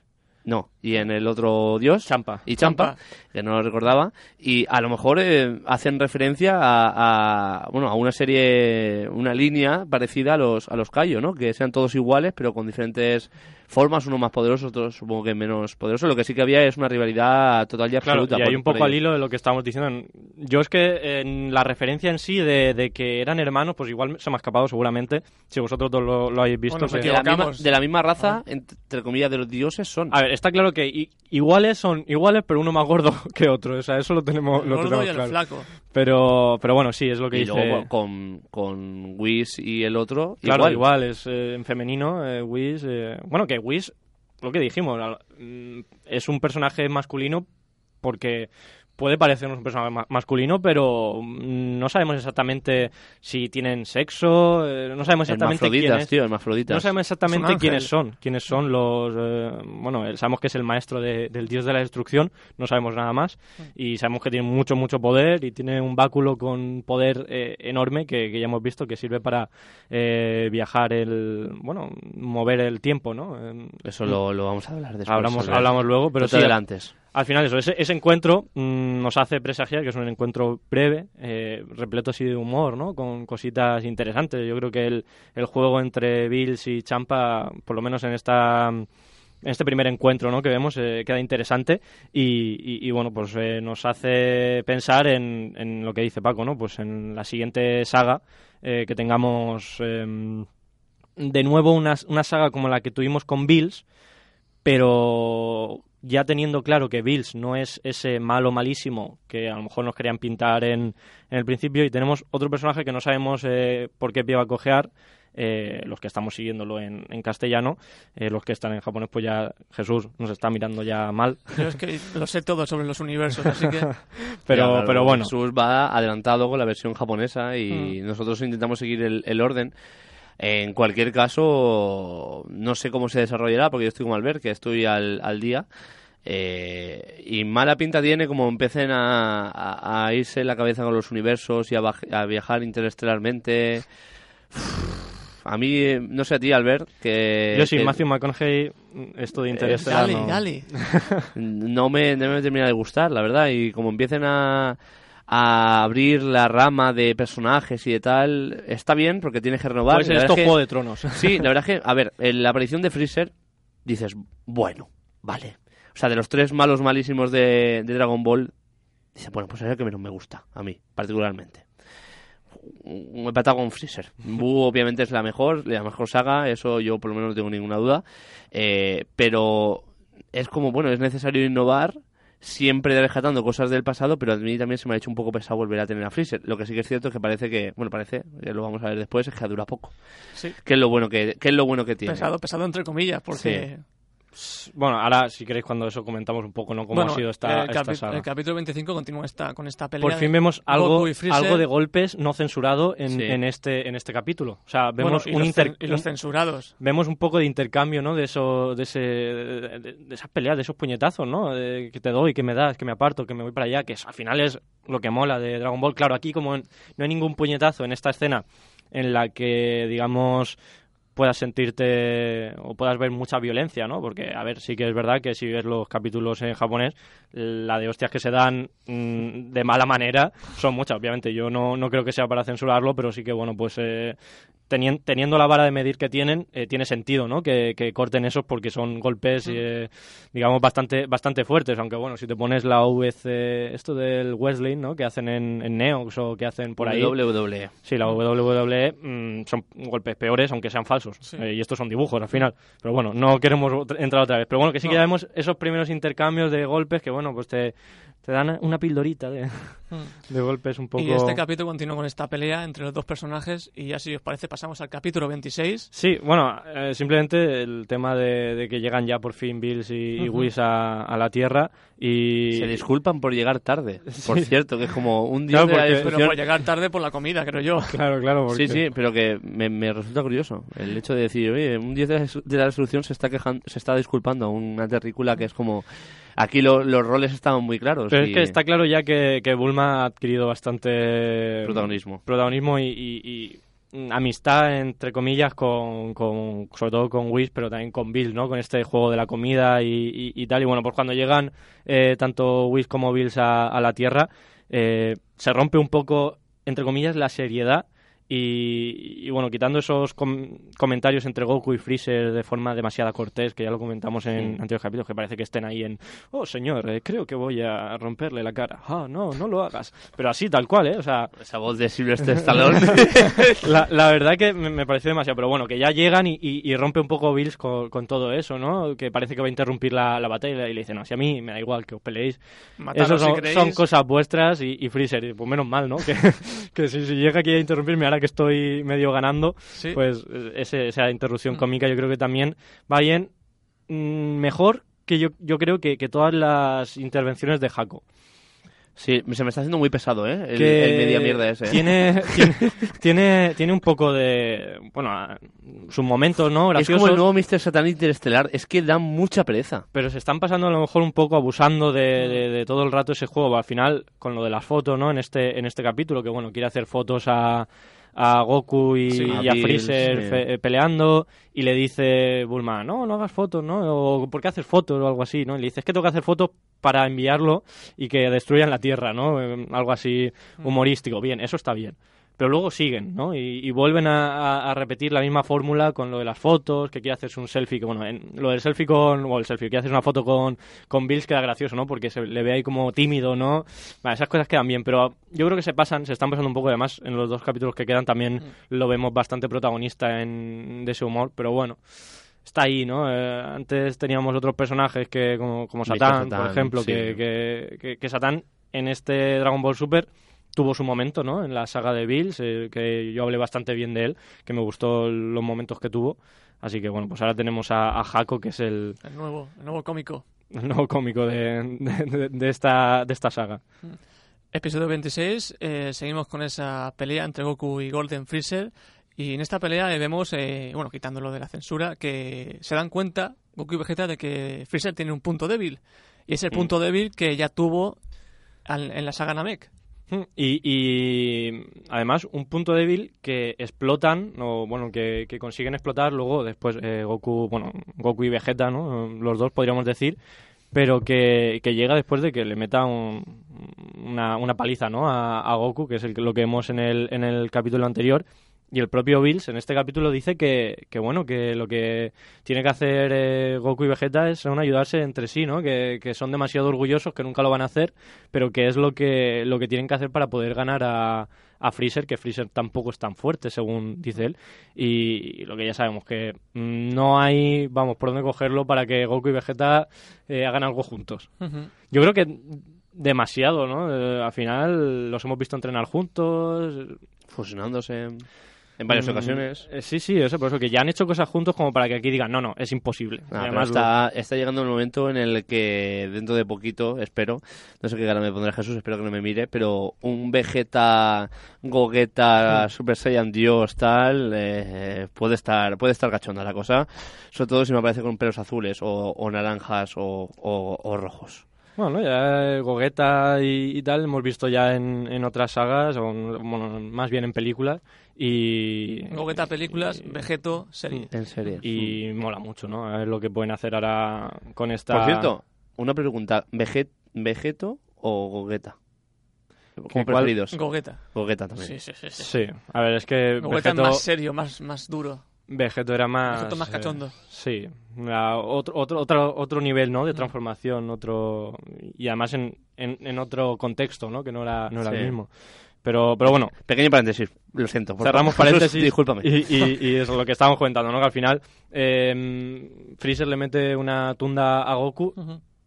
No, y en el otro dios. Champa. Y Champa, Champa. que no lo recordaba. Y a lo mejor eh, hacen referencia a, a, bueno, a una serie, una línea parecida a los, a los Kaio, ¿no? Que sean todos iguales, pero con diferentes formas, uno más poderoso, otro supongo que menos poderoso. Lo que sí que había es una rivalidad total y Claro, absoluta. y hay por- un poco al hilo de lo que estábamos diciendo. Yo es que en la referencia en sí de, de que eran hermanos, pues igual se me ha escapado seguramente, si vosotros dos lo, lo habéis visto. Bueno, se que- de la, misma, de la misma raza, entre comillas, de los dioses son. A ver, está claro que i- iguales son iguales, pero uno más gordo que otro. O sea, eso lo tenemos, El lo gordo tenemos y el claro. flaco. Pero, pero bueno, sí, es lo que y dice. luego con, con Whis y el otro, Claro, igual. igual, es eh, en femenino, eh, Whis. eh, bueno, que Whis, lo que dijimos, mm, es un personaje masculino porque puede parecernos un personaje ma- masculino, pero mm, no sabemos exactamente si tienen sexo, eh, no sabemos exactamente quién Hermafroditas, es. tío, hermafroditas. No sabemos exactamente quiénes son, quiénes son los... eh, bueno, eh, sabemos que es el maestro de- del dios de la destrucción, no sabemos nada más, y sabemos que tiene mucho, mucho poder, y tiene un báculo con poder eh, enorme que, que ya hemos visto que sirve para eh, viajar el... bueno, mover el tiempo, ¿no? Eh, Eso lo, lo vamos a hablar después. hablamos, hablamos luego, pero sí, adelantes. Al final eso, ese, ese encuentro mm, nos hace presagiar que es un encuentro breve, eh, repleto así de humor, ¿no? Con cositas interesantes. Yo creo que el, el juego entre Bills y Champa, por lo menos en esta en este primer encuentro ¿no? que vemos eh, queda interesante y, y- bueno pues eh, nos hace pensar en, en lo que dice Paco no pues en la siguiente saga eh, que tengamos em, de nuevo una, una saga como la que tuvimos con Bills pero ya teniendo claro que Bills no es ese malo malísimo que a lo mejor nos querían pintar en, en el principio y tenemos otro personaje que no sabemos eh, por qué pie va a cojear, eh, los que estamos siguiéndolo en, en castellano, eh, los que están en japonés pues ya Jesús nos está mirando ya mal, Yo es que lo sé todo sobre los universos, así que pero, Ya, claro, pero bueno. Jesús va adelantado con la versión japonesa y Mm. nosotros intentamos seguir el, el orden. En cualquier caso, no sé cómo se desarrollará porque yo estoy como Albert, que estoy al, al día. Eh, y mala pinta tiene como empiecen a, a- a irse la cabeza con los universos y a, a viajar interestelarmente. A mí, eh, no sé a ti, Albert, que... Yo sí, que Matthew McConaughey, esto de Interestelar Gali, no- Gali. no me, no me termina de gustar, la verdad. Y como empiecen a, a abrir la rama de personajes y de tal, está bien porque tienes que renovar. La esto es Juego de Tronos. Sí, la verdad es que, a ver, en la aparición de Freezer, dices, bueno, vale. O sea, de los tres malos malísimos de, de Dragon Ball, dices, bueno, pues es el que menos me gusta, a mí, particularmente. Me he empatado con Freezer. Buu obviamente es la mejor, la mejor saga, eso yo por lo menos no tengo ninguna duda. Eh, pero es como, bueno, es necesario innovar, siempre rescatando cosas del pasado, pero a mí también se me ha hecho un poco pesado volver a tener a Freezer. Lo que sí que es cierto es que parece que, bueno, parece, que lo vamos a ver después, es que dura poco. Sí. ¿Qué es lo bueno que, qué es lo bueno que tiene? Pesado, pesado entre comillas, porque... Bueno, ahora si queréis cuando eso comentamos un poco, ¿no? Cómo bueno, ha sido esta, el, esta capi- saga. el capítulo 25 continúa esta, con esta pelea. Por fin vemos algo, algo de golpes no censurado en, Sí. en este en este capítulo. O sea, Bueno, vemos y, un inter- y los censurados. vemos un poco de intercambio, ¿no? De eso, de ese, de, de esas peleas, de esos puñetazos, ¿no? De que te doy, que me das, que me aparto, que me voy para allá, que es- al final es lo que mola de Dragon Ball. Claro, aquí como en- no hay ningún puñetazo en esta escena en la que, digamos, puedas sentirte o puedas ver mucha violencia, ¿no? Porque, a ver, sí que es verdad que si ves los capítulos en japonés, la de hostias que se dan mm, de mala manera son muchas, obviamente. Yo no, no creo que sea para censurarlo, pero sí que, bueno, pues eh, tenien- teniendo la vara de medir que tienen, eh, tiene sentido, ¿no? Que, que corten esos porque son golpes, eh, digamos, bastante bastante fuertes. Aunque, bueno, si te pones la VC, esto del Wesley, ¿no? Que hacen en, en Neox o que hacen por ahí. WWE. Sí, la WWE mm, son golpes peores, aunque sean falsos. Sí. Eh, y estos son dibujos al final. Pero bueno, no queremos entrar otra vez. Pero bueno, que sí que ya vemos esos primeros intercambios de golpes que, bueno, pues te, te dan una pildorita de, Mm. de golpes un poco. Y este capítulo continúa con esta pelea entre los dos personajes y ya si os parece pasamos al capítulo 26. Sí, bueno, eh, simplemente el tema de, de que llegan ya por fin Bills y, y Ujú. Whis a, a la Tierra y... Se disculpan por llegar tarde, por Sí. cierto, que es como un día Claro, de la porque- Pero destrucción. por llegar tarde por la comida, creo yo. Claro, claro, porque... Sí, sí, pero que me, me resulta curioso el hecho de decir, oye, un 10 de la, la destrucción se está quejando, se está disculpando a una terrícula que es como... Aquí lo- los roles estaban muy claros. Pero y es que está claro ya que, que Bulma ha adquirido bastante Protagonismo. protagonismo y, y- y mm, amistad, entre comillas, con, con, sobre todo con Whis, pero también con Bill, ¿no? Con este juego de la comida y tal. Y bueno, pues cuando llegan eh, tanto Whis como Bills a, a la Tierra, eh, se rompe un poco, entre comillas, la seriedad. Y, y, bueno, quitando esos com- comentarios entre Goku y Freezer de forma demasiada cortés, que ya lo comentamos en Mm. anteriores capítulos, que parece que estén ahí en, oh señor, eh, creo que voy a romperle la cara. Ah, no, no lo hagas. Pero así, tal cual, ¿eh? O sea, Esa voz de Sylvester Stallone. la, la verdad que me, me pareció demasiado, pero bueno, que ya llegan y, y- y rompe un poco Bills con, con todo eso, ¿no? Que parece que va a interrumpir la, la batalla y le dice, no, si a mí me da igual que os peleéis, Mataros eso si son, queréis. son cosas vuestras y, y Freezer, pues menos mal, ¿no? Que, que si, si llega aquí a interrumpirme ahora que estoy medio ganando, Sí. pues ese- esa interrupción Mm. cómica yo creo que también va bien, mm, mejor que yo, yo creo que, que todas las intervenciones de Jaco. Sí, se me está haciendo muy pesado, ¿eh? El, que el media mierda ese. ¿eh? Tiene, tiene, tiene, tiene un poco de. Bueno, sus momentos, ¿no? es como el nuevo Mr. Satan Interestelar. Es que da mucha pereza. Pero se están pasando a lo mejor un poco abusando de, de- de todo el rato ese juego. Al final, con lo de las fotos, ¿no? En este, en este capítulo, que bueno, quiere hacer fotos a, a Goku y, Sí. y A Freezer sí. fe- eh, peleando. Y le dice Bulma, no, no hagas fotos, ¿no? O ¿por qué haces fotos o algo así, ¿no? Y le dice, es que tengo que hacer fotos para enviarlo y que destruyan la Tierra, ¿no? Eh, Algo así humorístico. Bien, eso está bien. Pero luego siguen, ¿no? Y, y vuelven a, a- a repetir la misma fórmula con lo de las fotos, que quiere hacerse un selfie, que bueno, en- lo del selfie con, o el selfie, que haces una foto con, con Bills queda gracioso, ¿no? Porque se le ve ahí como tímido, ¿no? Vale, esas cosas quedan bien, pero yo creo que se pasan, se están pasando un poco, además, en los dos capítulos que quedan también lo vemos bastante protagonista en, de ese humor, pero bueno. Está ahí, ¿no? Eh, antes teníamos otros personajes que como, como. Satán, por Satan, ejemplo, sí. que, que, que Satán en este Dragon Ball Super tuvo su momento, ¿no? En la saga de Bills, eh, que yo hablé bastante bien de él, que me gustó los momentos que tuvo. Así que bueno, pues ahora tenemos a, a Jaco, que es el, El nuevo, el nuevo cómico. el nuevo cómico de, de, de esta, de esta saga. Episodio 26, eh, seguimos con esa pelea entre Goku y Golden Freezer. Y en esta pelea eh, vemos, eh, bueno, quitándolo de la censura, que se dan cuenta Goku y Vegeta de que Freezer tiene un punto débil. Y es el Mm. punto débil que ya tuvo al- en la saga Namek. Y, y además un punto débil que explotan, o bueno, que, consiguen explotar luego después eh, Goku, bueno, Goku y Vegeta, ¿no? Los dos podríamos decir, pero que, que llega después de que le meta un- una, una paliza, ¿no? A, a Goku, que es el, lo que vemos en el, en el capítulo anterior. Y el propio Bills en este capítulo dice que, que bueno, que lo que tiene que hacer eh, Goku y Vegeta es aún ayudarse entre sí, ¿no? Que, que son demasiado orgullosos, que nunca lo van a hacer, pero que es lo que, lo que tienen que hacer para poder ganar a, a Freezer, que Freezer tampoco es tan fuerte, según dice él. Y, y lo que ya sabemos, que no hay, vamos, por dónde cogerlo para que Goku y Vegeta eh, hagan algo juntos. Yo creo que demasiado, ¿no? Eh, al final los hemos visto entrenar juntos, Fusionándose en varias Mm, ocasiones. eh, Sí, sí, eso, por eso que ya han hecho cosas juntos como para que aquí digan, no, no, es imposible. Ah, Además, está, está llegando el momento en el que dentro de poquito, espero, no sé qué cara me pondrá Jesús, espero que no me mire, pero un Vegeta, Gogeta, Super Saiyan Dios, tal, eh, puede estar puede estar cachonda la cosa, sobre todo si me aparece con pelos azules o, o naranjas o, o- o rojos. Bueno, ya eh, Gogeta y, y tal hemos visto ya en, en otras sagas, o en- bueno, más bien en películas, y... Gogeta películas, Vegeto serie. En serie. Y mola mucho, ¿no? A ver lo que pueden hacer ahora con esta... Por cierto, una pregunta, ¿Veget, ¿Vegeto o Gogeta? Como preferidos. Gogeta. Gogeta también. Sí, sí, sí. sí. Sí, a ver, es que Gogeta es Vegeto, más serio, más, más duro. Vegeto era más... Vegeto más eh, cachondo. sí, era otro, otro, otro, otro nivel, ¿no? De transformación, otro... Y además en, en, en otro contexto, ¿no? Que no era, no era Sí. el mismo. Pero, pero bueno, Pequeño paréntesis, lo siento. por cerramos paréntesis. Discúlpame. Y, y, y es lo que estábamos comentando, ¿no? Que al final eh, Freezer le mete una tunda a Goku,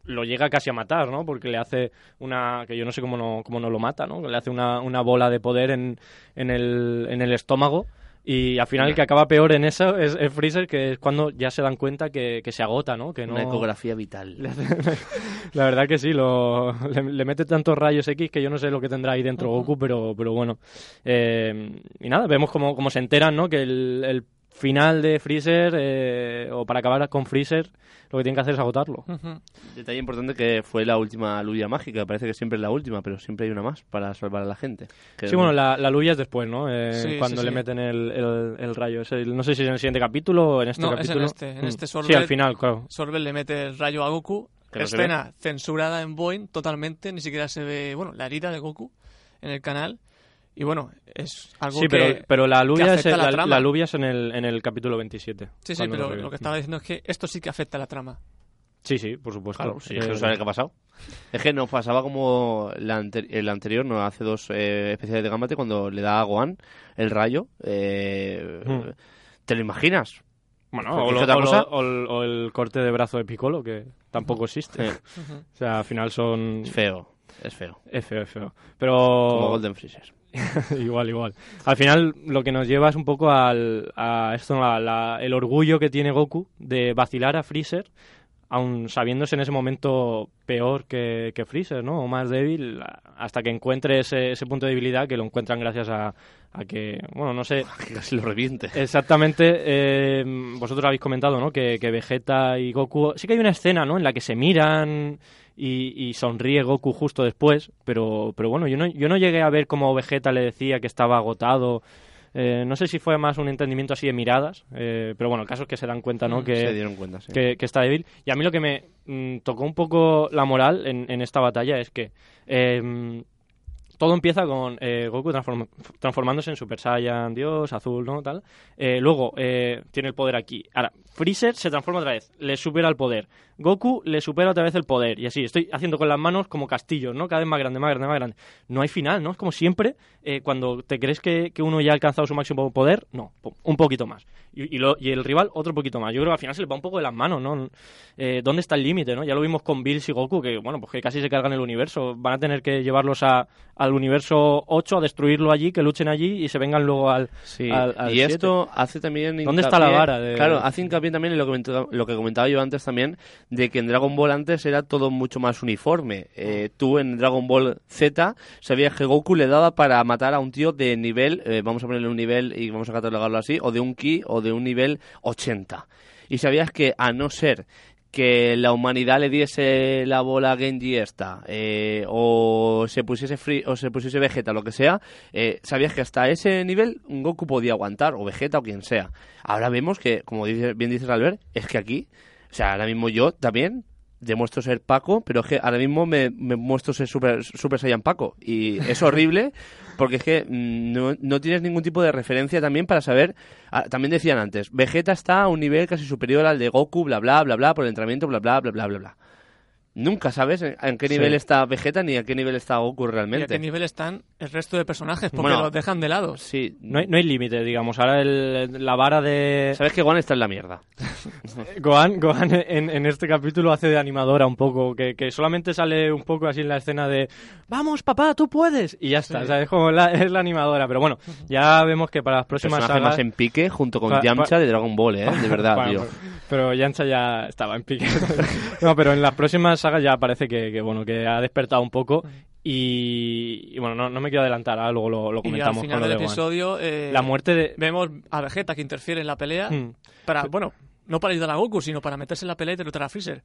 lo llega casi a matar, ¿no? Porque le hace una... que yo no sé cómo no, cómo no lo mata, ¿no? Que le hace una, una bola de poder en, en, el, en el estómago. Y al final el que acaba peor en eso es, es Freezer, que es cuando ya se dan cuenta que, que se agota, ¿no? Que no... Una ecografía vital. La verdad que sí, lo, le, le mete tantos rayos X que yo no sé lo que tendrá ahí dentro Goku, pero, pero bueno. Eh, y nada, vemos como, como se enteran, ¿no? Que el, el final de Freezer eh, o para acabar con Freezer, lo que tienen que hacer es agotarlo. Detalle importante que fue la última Luya mágica. Parece que siempre es la última, pero siempre hay una más para salvar a la gente. Que Sí, bueno, la, la Luya es después, ¿no? Eh, Sí, cuando sí, le sí. meten el, el- el rayo. Es el- no sé si es en el siguiente capítulo o en este No, es en este, en Mm. este Sí, Sorbet- al final, claro. Sorbet le mete el rayo a Goku. Que no se escena censurada en Boeing totalmente, ni siquiera se ve, bueno, la herida de Goku en el canal. Y bueno, es algo Sí, que... pero, pero la Luya es, la la, trama. la Luya es en el, en el capítulo 27. Sí, sí, pero lo que estaba diciendo es que esto sí que afecta a la trama. Sí, sí, por supuesto. Claro, sí, es que Eh, no sabe qué ha pasado. Es que nos pasaba como la ante- el anterior, no hace dos eh, especiales de Gambate, cuando le da a Gohan el rayo. eh, Hmm. ¿Te lo imaginas? Bueno, o, es lo- otra o lo- cosa- o el, o el corte de brazo de Piccolo, que tampoco existe. Eh, O sea, al final son... es feo, es feo. Es feo, es feo. Como Pero Golden Freezer. igual, igual. Al final lo que nos lleva es un poco al, a esto, la- la- el orgullo que tiene Goku de vacilar a Freezer, aun sabiéndose en ese momento peor que, que Freezer, ¿no? O más débil, hasta que encuentre ese, ese punto de debilidad que lo encuentran gracias a, a que, bueno, no sé, Que casi lo reviente. Exactamente, eh, vosotros habéis comentado, ¿no? Que, que Vegeta y Goku... Sí que hay una escena, ¿no? En la que se miran y, y sonríe Goku justo después, pero, pero bueno, yo no, yo no llegué a ver cómo Vegeta le decía que estaba agotado. Eh, no sé si fue más un entendimiento así de miradas, eh, pero bueno, el caso es que se dan cuenta, ¿no? Se Que, dieron cuenta, sí. que, que está débil. Y a mí lo que me mm, tocó un poco la moral en, en esta batalla es que eh, todo empieza con eh, Goku transform- transformándose en Super Saiyan, Dios, azul, ¿no? Tal. Luego eh, tiene el poder aquí. Ahora, Freezer se transforma otra vez, le supera el poder. Goku le supera otra vez el poder. Y así, estoy haciendo con las manos como castillos, ¿no? Cada vez más grande, más grande, más grande. No hay final, ¿no? Es como siempre, eh, cuando te crees que, que uno ya ha alcanzado su máximo poder, no, un poquito más. Y, y lo- y el rival otro poquito más. Yo creo que al final se le va un poco de las manos, ¿no? Eh, ¿Dónde está el límite, no? Ya lo vimos con Bills y Goku, que, bueno, pues que casi se cargan el universo. Van a tener que llevarlos a, al universo 8, a destruirlo allí, que luchen allí y se vengan luego al... Sí, al- al y siete. esto hace también ¿Dónde está la vara de- Claro, hace hincapié también en lo que, lo que comentaba yo antes también, de que en Dragon Ball antes era todo mucho más uniforme. Eh, tú en Dragon Ball Z sabías que Goku le daba para matar a un tío de nivel, eh, vamos a ponerle un nivel y vamos a catalogarlo así, o de un ki o de un nivel 80. Y sabías que a no ser que la humanidad le diese la bola a Genji esta, eh, o se pusiese free, o se pusiese Vegeta, lo que sea, eh, sabías que hasta ese nivel Goku podía aguantar, o Vegeta o quien sea. Ahora vemos que, como dice, bien dices Albert, es que aquí, sea, ahora mismo yo también demuestro ser Paco, pero es que ahora mismo me, me muestro ser Super, Super Saiyan Paco. Y es horrible porque es que mm, no, no tienes ningún tipo de referencia también para saber. ah, también decían antes, Vegeta está a un nivel casi superior al de Goku, bla bla bla bla, por el entrenamiento, bla bla bla bla bla bla. Nunca sabes en, en qué Sí. nivel está Vegeta ni a qué nivel está Goku ¿Y a realmente. qué nivel están el resto de personajes? Porque Bueno. los dejan de lado. Sí, No hay, no hay límite, digamos. Ahora el- la vara de... sabes que Juan está en la mierda. Gohan, Gohan en, en este capítulo hace de animadora un poco, que, que solamente sale un poco así en la escena de ¡Vamos, papá, tú puedes! Y ya está, o sea, es como la, es la animadora. Pero bueno, ya vemos que para las próximas Personaje sagas... más en pique junto con Yamcha de Dragon Ball, ¿eh? De verdad, Bueno, tío. Pero- Yancha ya estaba en pique. no, pero en las próximas sagas ya parece que, que, bueno que ha despertado un poco y, y, bueno, no, no me quiero adelantar, ahora luego lo, lo Y comentamos al final con lo del de episodio eh, La muerte de... vemos a Vegeta que interfiere en la pelea Mm. para, bueno, no para ayudar a Goku, sino para meterse en la pelea y derrotar a Freezer.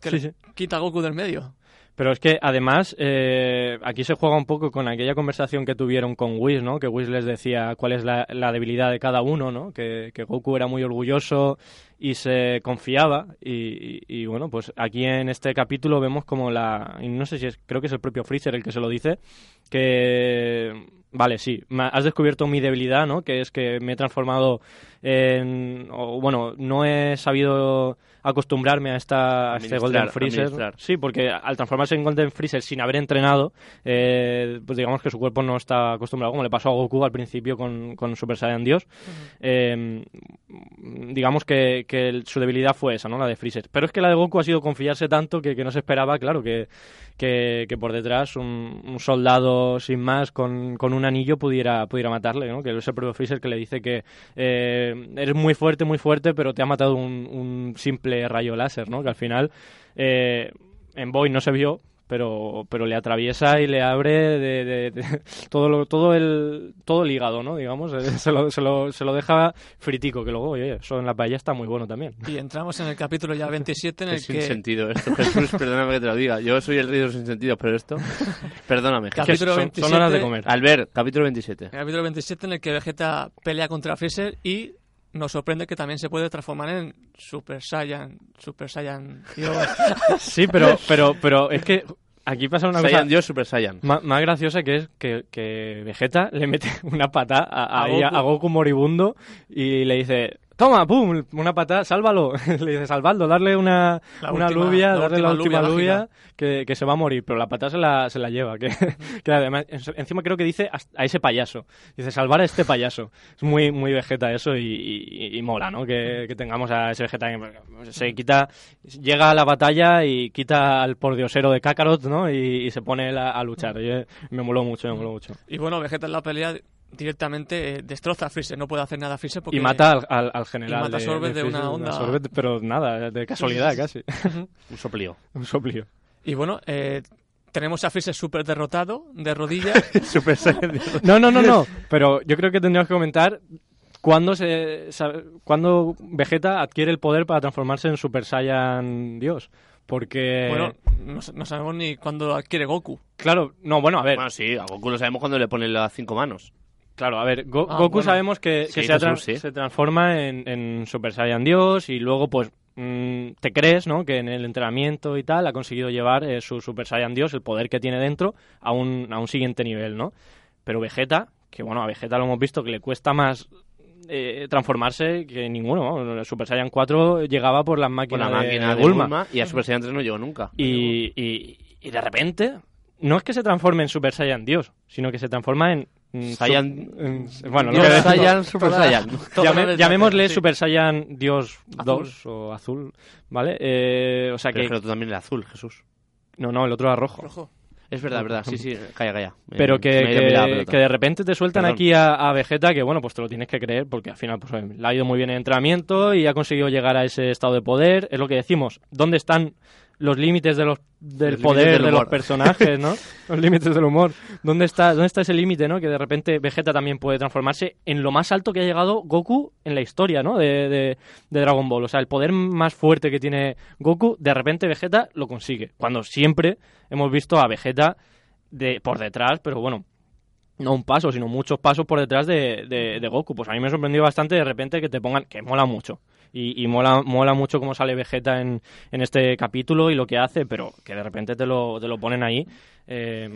Que Sí, le sí. quita a Goku del medio. Pero es que además eh, aquí se juega un poco con aquella conversación que tuvieron con Whis, ¿no? Que Whis les decía cuál es la, la debilidad de cada uno, ¿no? Que, que Goku era muy orgulloso y se confiaba y, y- y, bueno, pues aquí en este capítulo vemos como la... y no sé si es... creo que es el propio Freezer el que se lo dice, que... Vale, sí, me- has descubierto mi debilidad, ¿no? Que es que me he transformado en... o, bueno, no he sabido acostumbrarme a, esta, a este Golden Freezer. administrar. Sí, porque al transformarse en Golden Freezer sin haber entrenado, eh, pues digamos que su cuerpo no está acostumbrado, como le pasó a Goku al principio con, con Super Saiyan Dios. Eh, digamos que, que su debilidad fue esa, ¿no? La de Freezer. Pero es que la de Goku ha sido confiarse tanto que, que no se esperaba, claro, que, que, por detrás un, un soldado sin más con, con un anillo pudiera, pudiera matarle, ¿no? Que es el propio Freezer que le dice que eh, eres muy fuerte, muy fuerte, pero te ha matado un, un simple rayo láser, ¿no? Que al final eh, en Boy no se vio, pero, pero le atraviesa y le abre de, de- de- todo, lo, todo, el, todo el hígado, ¿no? Digamos, eh, se lo, se, lo, se lo deja fritico, que luego, oye, eso en la paella está muy bueno también. Y entramos en el capítulo ya 27 en el sin que... sentido esto, Jesús, perdóname que te lo diga. Yo soy el rey de los pero esto... Perdóname, Capítulo son, 27. son horas de comer. Albert, capítulo 27. El capítulo 27 en el que Vegeta pelea contra Freezer y nos sorprende que también se puede transformar en Super Saiyan, Super Saiyan Dios. Sí, pero, pero, pero es que aquí pasa una cosa Saiyan Dios, Super Saiyan. más graciosa que es que, que Vegeta le mete una patada a, A ahí a- Goku. a Goku moribundo y le dice, toma, pum, una patada, sálvalo. le dice, salvadlo, darle una, La una última- lubia, la darle la última lubia que, que se va a morir, pero la patada se la, se la lleva. Que, que además, en- encima creo que dice a ese payaso. Dice, salvar a este payaso. Es muy, muy Vegeta eso y, y- y mola, ¿no? Que, que tengamos a ese Vegeta que se quita, llega a la batalla y quita al pordiosero de Kakarot, ¿no? Y, y se pone a, a luchar. Y, me moló mucho, me moló mucho. Y bueno, Vegeta en la pelea directamente eh, destroza a Freezer, no puede hacer nada a Freezer porque... Y mata al, al, al general. y mata a de- Sorbet de una onda. Sorbet, pero nada, de casualidad casi. Un soplío. Un soplío. Y bueno, eh, tenemos a Freezer súper derrotado, de rodillas. Super No, no, no, no. Pero yo creo que tendríamos que comentar cuándo, se, sabe- cuándo Vegeta adquiere el poder para transformarse en Super Saiyan Dios. Porque, bueno, no, no sabemos ni cuándo adquiere Goku. claro, no, bueno, a ver, Bueno, sí, a Goku lo sabemos cuando le pone las cinco manos. Claro, a ver, Go- Ah, Goku bueno. sabemos que, Sí, que se, ha Jesús, tra- sí. se transforma en, en Super Saiyan Dios y luego, pues, mm, te crees, ¿no? Que en el entrenamiento y tal ha conseguido llevar eh, su Super Saiyan Dios, el poder que tiene dentro, a un, a un siguiente nivel, ¿no? Pero Vegeta, que bueno, a Vegeta lo hemos visto que le cuesta más eh, transformarse que ninguno, ¿no? El Super Saiyan 4 llegaba por las máquinas la de- máquina de de Bulma. Bulma y a Super Saiyan 3 no llegó nunca. Y, y- y de repente, no es que se transforme en Super Saiyan Dios, sino que se transforma en... mm, Saiyan- bueno, lo Dios que. Saiyan, Super Saiyan. Llame- llamémosle sí. Super Saiyan Dios Azul. 2 o azul, ¿vale? Eh, o sea Pero que... el otro también era azul, Jesús. No, no, el otro era rojo. Rojo. Es verdad, verdad. Sí, sí, calla, calla. Pero Eh, que, que, de repente te sueltan Perdón. aquí a, a Vegeta que, bueno, pues te lo tienes que creer porque al final pues, le ha ido muy bien el entrenamiento y ha conseguido llegar a ese estado de poder. Es lo que decimos. ¿Dónde están los límites de los, del Los poder del de los personajes, ¿no? los límites del humor. ¿Dónde está, ¿Dónde está ese límite, no? Que de repente Vegeta también puede transformarse en lo más alto que ha llegado Goku en la historia, ¿no? De, de- de Dragon Ball. O sea, el poder más fuerte que tiene Goku, de repente Vegeta lo consigue. Cuando siempre hemos visto a Vegeta de, por detrás, pero bueno, no un paso, sino muchos pasos por detrás de, de- de Goku. Pues a mí me sorprendió bastante de repente que te pongan, que mola mucho. Y, mola, mola mucho cómo sale Vegeta en, en este capítulo y lo que hace, pero que de repente te lo, te lo ponen ahí. Eh,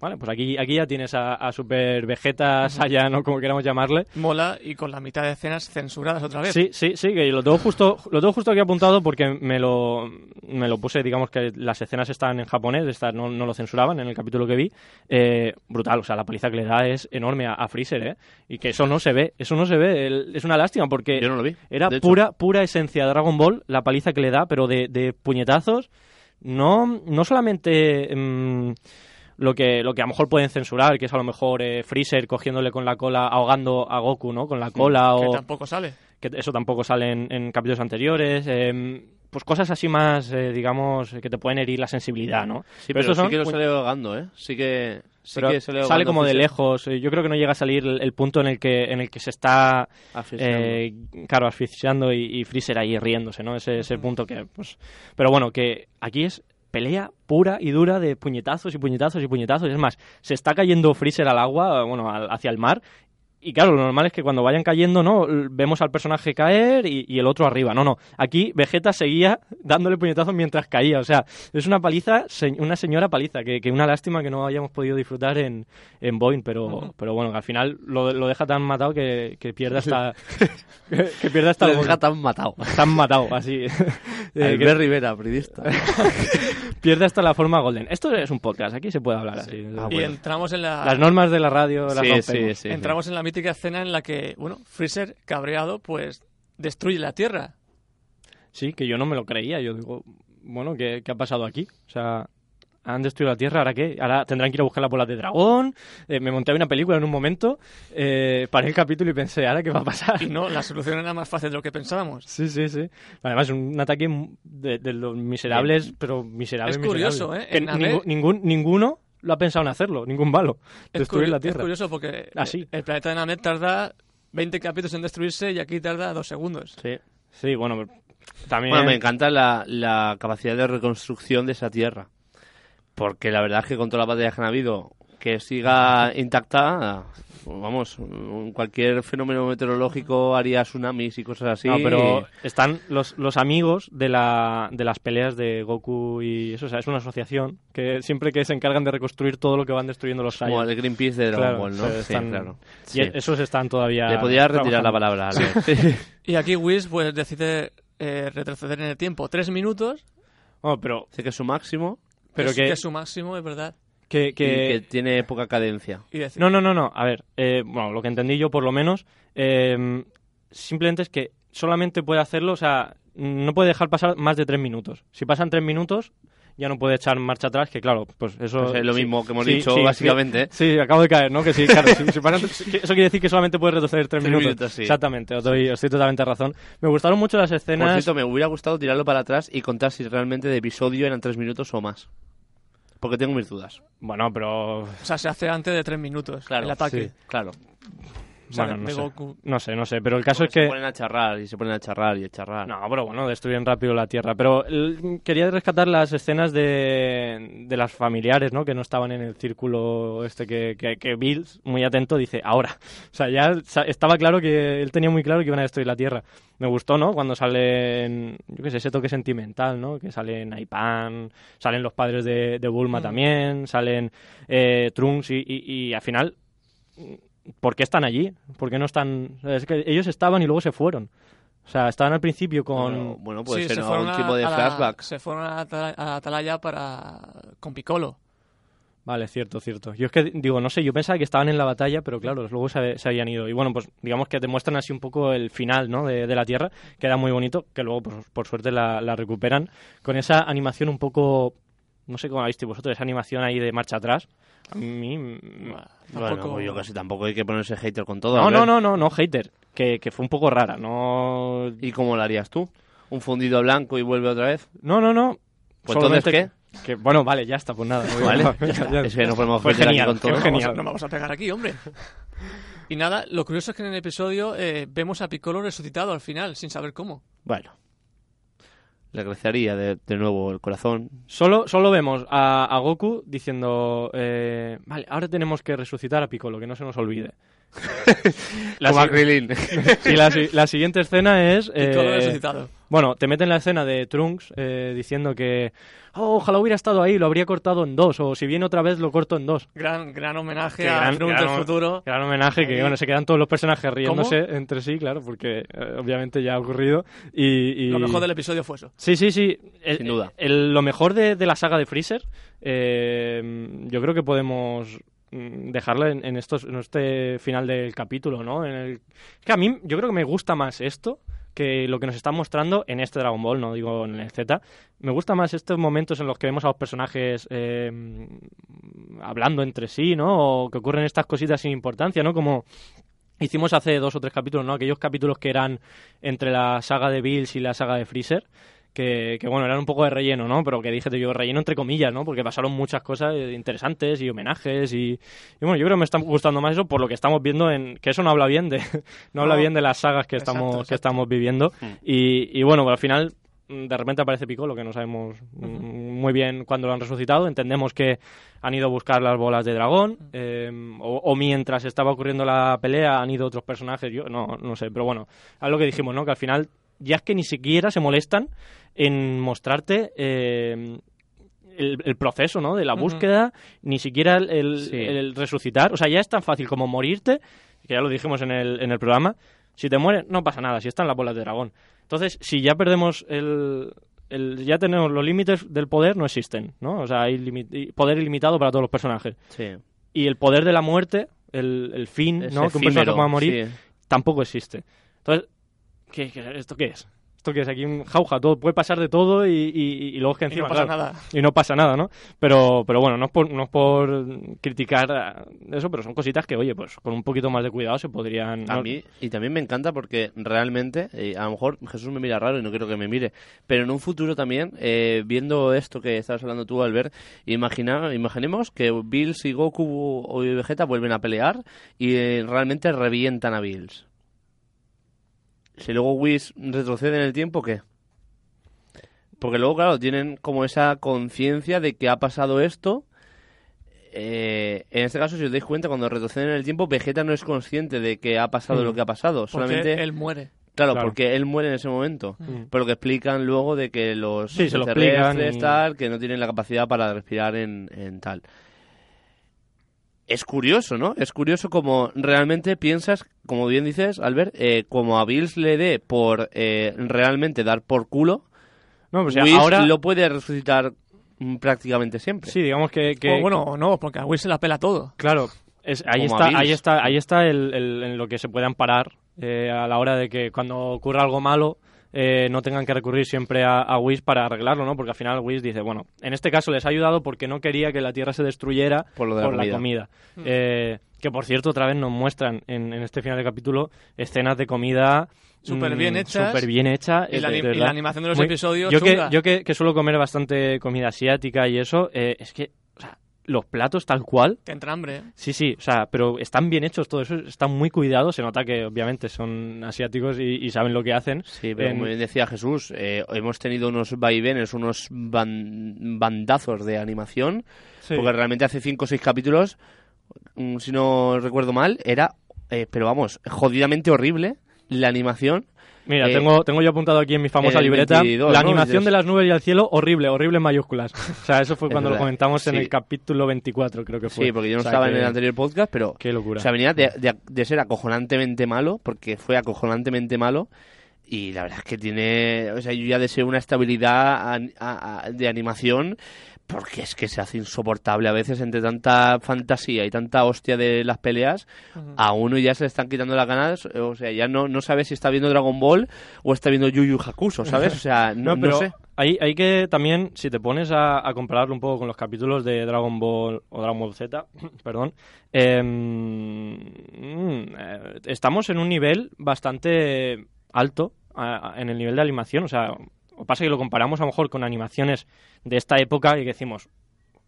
vale, pues aquí, aquí ya tienes a, a Super Vegeta, Saiyan o como queramos llamarle. Mola y con la mitad de escenas censuradas otra vez. Sí, sí, sí, que lo tengo justo, lo tengo justo aquí apuntado porque me lo, me lo puse, digamos que las escenas están en japonés, estas no, no lo censuraban en el capítulo que vi. Eh, brutal, o sea, la paliza que le da es enorme a, a Freezer, ¿eh? Y que eso no se ve, eso no se ve, el- es una lástima porque Yo no lo vi. era pura, pura esencia de Dragon Ball, la paliza que le da, pero de, de puñetazos, no, no solamente mm, lo, que, lo que a lo mejor pueden censurar, que es a lo mejor eh, Freezer cogiéndole con la cola, ahogando a Goku, ¿no? Con la cola Que o tampoco sale. que eso tampoco sale en, en capítulos anteriores. eh, pues cosas así más, eh, digamos, que te pueden herir la sensibilidad, ¿no? Sí, pero, estos sí son que lo sale ahogando, ¿eh? Sí que, sí pero que sale, sale como de lejos. eh, Yo creo que no llega a salir el, el punto en el que en el que se está, Asfixiando. eh, claro, asfixiando y, y Freezer ahí riéndose, ¿no? Ese, ese punto que, pues... Pero bueno, que aquí es pelea pura y dura de puñetazos y puñetazos y puñetazos. Es más, se está cayendo Freezer al agua, bueno, al- hacia el mar. Y claro, lo normal es que cuando vayan cayendo, ¿no? Vemos al personaje caer y, y el otro arriba. No, no. Aquí Vegeta seguía dándole puñetazos mientras caía. O sea, es una paliza, se- una señora paliza, que, que una lástima que no hayamos podido disfrutar en, en Boeing, pero, pero bueno, que al final lo, lo deja tan matado que, que pierde hasta... que, que pierde hasta... El- deja tan matado. Tan matado, así. Eh, Albert Rivera, periodista. pierde hasta la forma golden. Esto es un podcast, aquí se puede hablar así. Ah, y bueno. entramos en la Las normas de la radio las Sí, rompemos. sí, sí. entramos en la mítica escena en la que, bueno, Freezer, cabreado, pues destruye la Tierra. Sí, que yo no me lo creía. Yo digo, bueno, ¿qué, qué ha pasado aquí? O sea, han destruido la Tierra, ¿ahora qué? Ahora tendrán que ir a buscar las bolas de dragón. Eh, me monté a una película en un momento, eh, paré el capítulo y pensé, ¿ahora qué va a pasar? Y no, la solución era más fácil de lo que pensábamos. Sí, sí, sí. Además, un ataque de, de los miserables, pero miserables. Es curioso, miserables. ¿eh? Que En ningún, ninguno lo ha pensado en hacerlo, ningún malo. Es, Destruir la es Tierra. curioso porque Ah, sí. el planeta de Namek tarda 20 capítulos en destruirse y aquí tarda dos segundos. Sí, sí, bueno, también... Bueno, me encanta la, la capacidad de reconstrucción de esa tierra. Porque la verdad es que con todas las batallas que han habido, que siga intacta, vamos, cualquier fenómeno meteorológico haría tsunamis y cosas así. No, pero están los, los amigos de, la, de las peleas de Goku y eso, o sea, es una asociación que siempre que se encargan de reconstruir todo lo que van destruyendo los Como Saiyans. el Greenpeace de Dragon Claro, Ball, ¿no? o sea, Sí, están- claro. Y Sí. esos están todavía... Le podía retirar la palabra. Albert. Y aquí Whis pues decide eh, retroceder en el tiempo tres minutos, Bueno, pero Sé que es su máximo Pero es, que- que es su máximo, es verdad. que... y que- que tiene poca cadencia. Y decir, No, no, no, no. A ver, eh, bueno, lo que entendí yo por lo menos, eh, simplemente es que solamente puede hacerlo, o sea, no puede dejar pasar más de tres minutos. Si pasan tres minutos, ya no puede echar marcha atrás, que claro, pues eso... Pues es lo sí, mismo que hemos sí, dicho, sí, básicamente. Sí, sí, acabo de caer, ¿no? Que sí, claro, si pasan- eso quiere decir que solamente puede retroceder tres Tres minutos. minutos, sí. Exactamente, os doy, os doy totalmente razón. Me gustaron mucho las Por escenas... cierto, me hubiera gustado tirarlo para atrás y contar si realmente de episodio eran tres minutos o más. Porque tengo mis dudas. Bueno, pero... o sea, se hace antes de tres minutos Claro, el ataque. sí. Claro. O sea, Bueno, no de sé. Goku. No sé, no sé, pero el caso Porque es que... Se ponen a charrar y se ponen a charrar y a charrar. No, pero bueno, destruyen rápido la Tierra. Pero el- quería rescatar las escenas de, de las familiares, ¿no? Que no estaban en el círculo este que, que, que Bills, muy atento, dice, ahora. O sea, ya estaba claro que él tenía muy claro que iban a destruir la Tierra. Me gustó, ¿no? Cuando salen, yo qué sé, ese toque sentimental, ¿no? Que salen Aipan, salen los padres de, de Bulma Mm. también, salen eh, Trunks y, y, y al final... ¿Por qué están allí? ¿Por qué no están...? Es que ellos estaban y luego se fueron. O sea, estaban al principio con... Bueno, bueno, puede Sí, ser se tipo de a la- flashback. se fueron a, Atala- a Atalaya para... con Piccolo. Vale, cierto, cierto. Yo es que digo, no sé, yo pensaba que estaban en la batalla, pero claro, luego se, se habían ido. Y bueno, pues digamos que te muestran así un poco el final, ¿no? De, de la Tierra, queda muy bonito, que luego, pues, por suerte, la, la recuperan con esa animación un poco, no sé cómo la visteis vosotros, esa animación ahí de marcha atrás. A mí... mm, Bueno, Tampoco- pues yo casi tampoco hay que ponerse hater con todo. No, no, no, no, no, hater, que, que fue un poco rara, no... ¿Y cómo lo harías tú? ¿Un fundido blanco y vuelve otra vez? No, no, no. Pues entonces, Solamente que- bueno, vale, ya está, pues nada. Vale, Ya está. Es que no podemos aquí genial, con todo. genial. vamos, a, no vamos a pegar aquí, hombre. Y nada, lo curioso es que en el episodio eh, vemos a Piccolo resucitado al final, sin saber cómo. Bueno. Le crecería de, de nuevo el corazón. Solo, solo vemos a, a Goku diciendo, eh, vale, ahora tenemos que resucitar a Piccolo, que no se nos olvide. La Como a si- Krilin. y la, la siguiente escena es... eh, Piccolo resucitado. Bueno, te meten la escena de Trunks eh, diciendo que, oh, ojalá hubiera estado ahí, lo habría cortado en dos, o si viene otra vez lo corto en dos. Gran, gran homenaje a gran- Trunks gran- del futuro. Gran homenaje que, bueno, se quedan todos los personajes riéndose entre sí, claro, porque eh, obviamente ya ha ocurrido. Y, y- Lo mejor del episodio fue eso. Sí, sí, sí. El- Sin duda. el- lo mejor de, de la saga de Freezer, eh, yo creo que podemos mm, dejarlo en, en estos, en este final del capítulo, ¿no? En el, es que a mí, yo creo que me gusta más esto que lo que nos están mostrando en este Dragon Ball, no digo en el Z. Me gusta más estos momentos en los que vemos a los personajes eh, hablando entre sí, ¿no? O que ocurren estas cositas sin importancia, ¿no? Como hicimos hace dos o tres capítulos, ¿no? Aquellos capítulos que eran entre la saga de Bills y la saga de Freezer. Que, que, bueno, eran un poco de relleno, ¿no? Pero que dije yo, relleno entre comillas, ¿no? Porque pasaron muchas cosas eh, interesantes y homenajes y, y bueno, yo creo que me está gustando más eso por lo que estamos viendo en... Que eso no habla bien de... no habla No. bien de las sagas que Exacto, estamos, exacto. que estamos viviendo. Mm. Y, y bueno, pues al final mm, de repente aparece Piccolo, que no sabemos mm, muy bien cuándo lo han resucitado. Entendemos que han ido a buscar las bolas de dragón, eh, o, o mientras estaba ocurriendo la pelea han ido otros personajes, yo no, no sé, pero bueno, es lo que dijimos, ¿no? Que al final ya es que ni siquiera se molestan en mostrarte eh, el, el proceso, ¿no? De la búsqueda, ni siquiera el, el- Sí. el resucitar. O sea, ya es tan fácil como morirte, que ya lo dijimos en el, en el programa. Si te mueres, no pasa nada, si están las bolas de dragón. Entonces, si ya perdemos el, el- ya tenemos los límites del poder, no existen, ¿no? O sea, hay limi- poder ilimitado para todos los personajes. Sí. Y el poder de la muerte, el, el fin, Es ¿no? Que un personaje efímero, pueda morir, sí. tampoco existe. Entonces, ¿qué, qué- esto qué es? Esto que es aquí un jauja, todo puede pasar de todo y, y- y luego es que Y encima no pasa claro, nada. y no pasa nada, ¿no? Pero, pero bueno, no es por, no es por criticar a- eso, pero son cositas que, oye, pues con un poquito más de cuidado se podrían... A no- mí, y también me encanta porque realmente, eh, a lo mejor Jesús me mira raro y no quiero que me mire, pero en un futuro también, eh, viendo esto que estabas hablando tú, Albert, imagina, imaginemos que Bills y Goku o Vegeta vuelven a pelear y eh, realmente revientan a Bills. Si luego Whis retrocede en el tiempo, ¿qué? Porque luego, claro, tienen como esa conciencia de que ha pasado esto. Eh, en este caso, si os dais cuenta, cuando retroceden en el tiempo, Vegeta no es consciente de que ha pasado Mm. lo que ha pasado. Porque Solamente, él muere. claro, Claro. porque él muere en ese momento. Mm. Pero lo que explican luego de que los Sí, se lo explican extraterrestres, y- tal, que no tienen la capacidad para respirar en, en tal. Es curioso, ¿no? Es curioso como realmente piensas, como bien dices, Albert, eh, como a Bills le dé por eh, realmente dar por culo, No, pues, o sea, Whis ahora... lo puede resucitar mm, prácticamente siempre. Sí, digamos que... que- O bueno, o no, porque a Will se la pela todo. Claro, es, ahí, Como a está, ahí está, ahí está el, el- en lo que se puede amparar eh, a la hora de que cuando ocurra algo malo eh, no tengan que recurrir siempre a, a Whis para arreglarlo, ¿no? Porque al final Whis dice, bueno, en este caso les ha ayudado porque no quería que la Tierra se destruyera Por lo de la la comida. Eh, que por cierto, otra vez nos muestran en, en este final de capítulo escenas de comida Súper bien hechas. Súper bien hecha. Y la, de anim- y verdad. la animación de los Muy- episodios yo que, chunga. yo que, que suelo comer bastante comida asiática y eso, eh, es que o sea, los platos tal cual Te entra hambre. ¿eh? Sí, sí, o sea, pero están bien hechos, todo eso está muy cuidado, se nota que obviamente son asiáticos y, y saben lo que hacen. Sí, pero En- como bien decía Jesús, eh, hemos tenido unos vaivenes, unos ban- bandazos de animación, porque realmente hace cinco o seis capítulos, mm, si no recuerdo mal, era, eh, pero vamos, jodidamente horrible la animación. Mira, eh, tengo, tengo yo apuntado aquí en mi famosa libreta 22, la ¿no? animación de las nubes y el cielo, horrible, horrible en mayúsculas. O sea, eso fue cuando lo comentamos en el capítulo 24, creo que fue. Sí, porque yo no O sea, estaba en el anterior podcast, pero Qué locura. o sea, venía de, de- de ser acojonantemente malo, porque fue acojonantemente malo, y la verdad es que tiene, o sea, yo ya deseo una estabilidad an- a- a- de animación, porque es que se hace insoportable a veces entre tanta fantasía y tanta hostia de las peleas, a uno ya se le están quitando las ganas, o sea, ya no, no sabe si está viendo Dragon Ball o está viendo Yu Yu Hakusho, ¿sabes? O sea, no, No, pero no sé. Hay, hay que también, si te pones a, a compararlo un poco con los capítulos de Dragon Ball o Dragon Ball Z, perdón, em, mm, eh, estamos en un nivel bastante alto a- a- en el nivel de animación. O sea, o pasa que lo comparamos a lo mejor con animaciones de esta época y que decimos,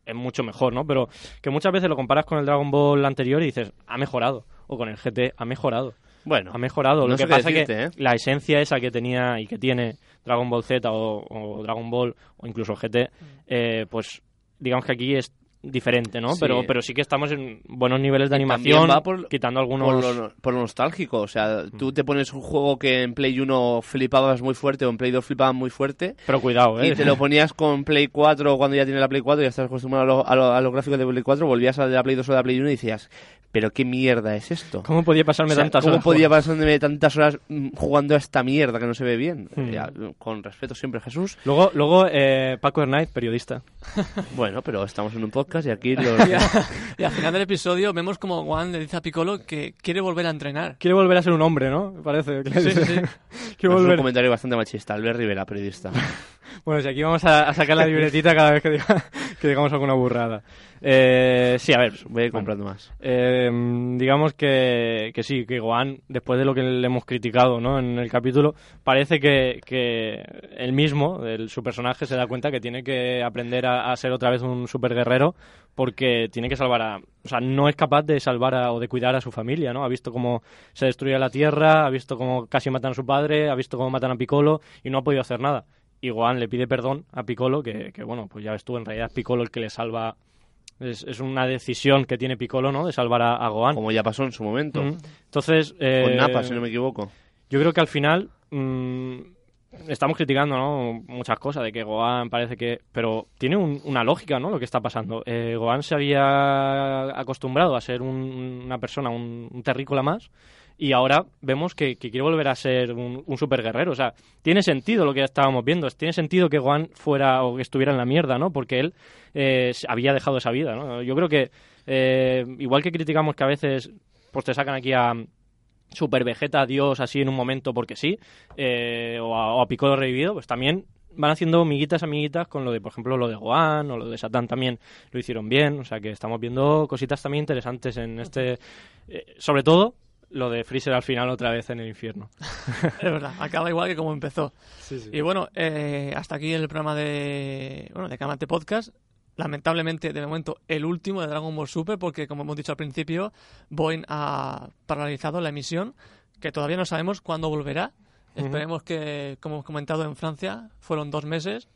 es mucho mejor, ¿no? Pero que muchas veces lo comparas con el Dragon Ball anterior y dices, ha mejorado. O con el GT, ha mejorado Bueno, ha mejorado. No Lo que pasa decirte, que ¿eh? la esencia esa que tenía y que tiene Dragon Ball Z o, o Dragon Ball o incluso GT, eh, pues digamos que aquí es diferente, ¿no? Sí. Pero, pero sí que estamos en buenos niveles de Y animación, va por- quitando algunos... Por lo, por lo nostálgico, o sea, Mm. tú te pones un juego que en Play 1 flipabas muy fuerte o en Play 2 flipabas muy fuerte Pero cuidado, ¿eh? y te lo ponías con Play 4 cuando ya tienes la Play 4 y ya estás acostumbrado a, lo- a lo- a los gráficos de Play 4, volvías a la Play 2 o a la Play 1 y decías, pero qué mierda es esto. ¿Cómo podía pasarme O sea, tantas ¿Cómo horas? podía pasarme tantas horas mm, jugando a esta mierda que no se ve bien? Ya, con respeto siempre, Jesús. Luego, luego eh, Paco Hernández, periodista. Bueno, pero estamos en un podcast y aquí los... Y, a- y al final del episodio vemos como Juan le dice a Piccolo que quiere volver a entrenar. Quiere volver a ser un hombre, ¿no? Parece. que Sí, sí, sí. Quiere es un volver... comentario bastante machista. Albert Rivera, periodista. Bueno, si aquí vamos a, a sacar la libretita cada vez que, diga- que digamos alguna burrada. Eh, sí, a ver, Voy a ir comprando más. Eh, digamos que, que sí, que Gohan, después de lo que le hemos criticado ¿no? en el capítulo, parece que, que él mismo, el, su personaje, se da cuenta que tiene que aprender a, a ser otra vez un super guerrero porque tiene que salvar a... O sea, no es capaz de salvar a- o de cuidar a su familia, ¿no? Ha visto cómo se destruye la Tierra, ha visto cómo casi matan a su padre, ha visto cómo matan a Piccolo y no ha podido hacer nada. Y Gohan le pide perdón a Piccolo, que, que bueno, pues ya ves tú, en realidad es Piccolo el que le salva... Es, es una decisión que tiene Piccolo, ¿no? De salvar a, a Gohan. Como ya pasó en su momento. Mm. Entonces, eh, Con Napa, si no me equivoco. yo creo que al final mm, estamos criticando ¿no? muchas cosas de que Gohan parece que... Pero tiene un- una lógica ¿no? lo que está pasando. Eh, Gohan se había acostumbrado a ser un- una persona, un, un terrícola más, y ahora vemos que, quiere volver a ser un, un super guerrero. O sea, tiene sentido lo que estábamos viendo. Tiene sentido que Gohan fuera o que estuviera en la mierda, ¿no? Porque él eh, había dejado esa vida, ¿no? Yo creo que, eh, igual que criticamos que a veces pues te sacan aquí a Super Vegeta Dios así en un momento porque sí, eh, o, a, o revivido, pues también van haciendo miguitas amiguitas con lo de, por ejemplo, lo de Gohan o lo de Satan también lo hicieron bien, o sea que estamos viendo cositas también interesantes en este, eh, sobre todo lo de Freezer al final otra vez en el infierno. Es verdad, acaba igual que como empezó. Y bueno, eh, hasta aquí el programa de, bueno, de Kamate Podcast. Lamentablemente, de momento, el último de Dragon Ball Super, porque como hemos dicho al principio, Boeing ha paralizado la emisión, que todavía no sabemos cuándo volverá. Esperemos que, como hemos comentado en Francia, fueron dos meses.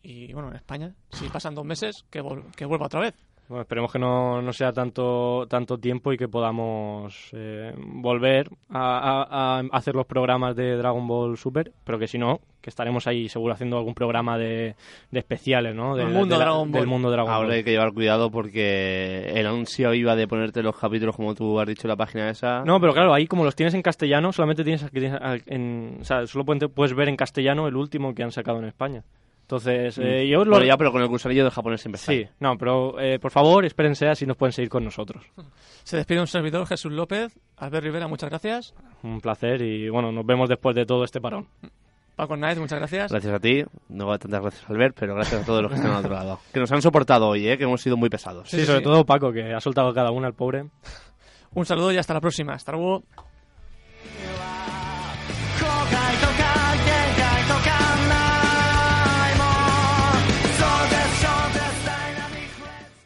Y bueno, en España, si pasan dos meses, que, vol- que vuelva otra vez. Bueno, esperemos que no, no sea tanto, tanto tiempo y que podamos eh, volver a, a- a hacer los programas de Dragon Ball Super, pero que si no, que estaremos ahí seguro haciendo algún programa de, de especiales, ¿no? Del De- mundo de la- Dragon Ball. Del mundo Dragon Ahora Ball. hay que llevar cuidado porque el ansia viva de ponerte los capítulos como tú has dicho en la página esa. No, pero claro, ahí como los tienes en castellano, solamente tienes, en, o sea, solo puedes ver en castellano el último que han sacado en España. Entonces, eh, yo os lo... Bueno, ya, pero con el cursanillo de japonés siempre está. Sí, no, pero eh, por favor, espérense así nos pueden seguir con nosotros. Se despide un servidor, Jesús López. Albert Rivera, muchas gracias. Un placer y bueno, nos vemos después de todo este parón. Paco Knight, muchas gracias. Gracias a ti, no tantas gracias Albert, pero gracias a todos los que están al otro lado. Que nos han soportado hoy, ¿eh? que hemos sido muy pesados. Sí, Sí, sobre sí. todo Paco, que ha soltado cada una al pobre. Un saludo y hasta la próxima. Hasta luego.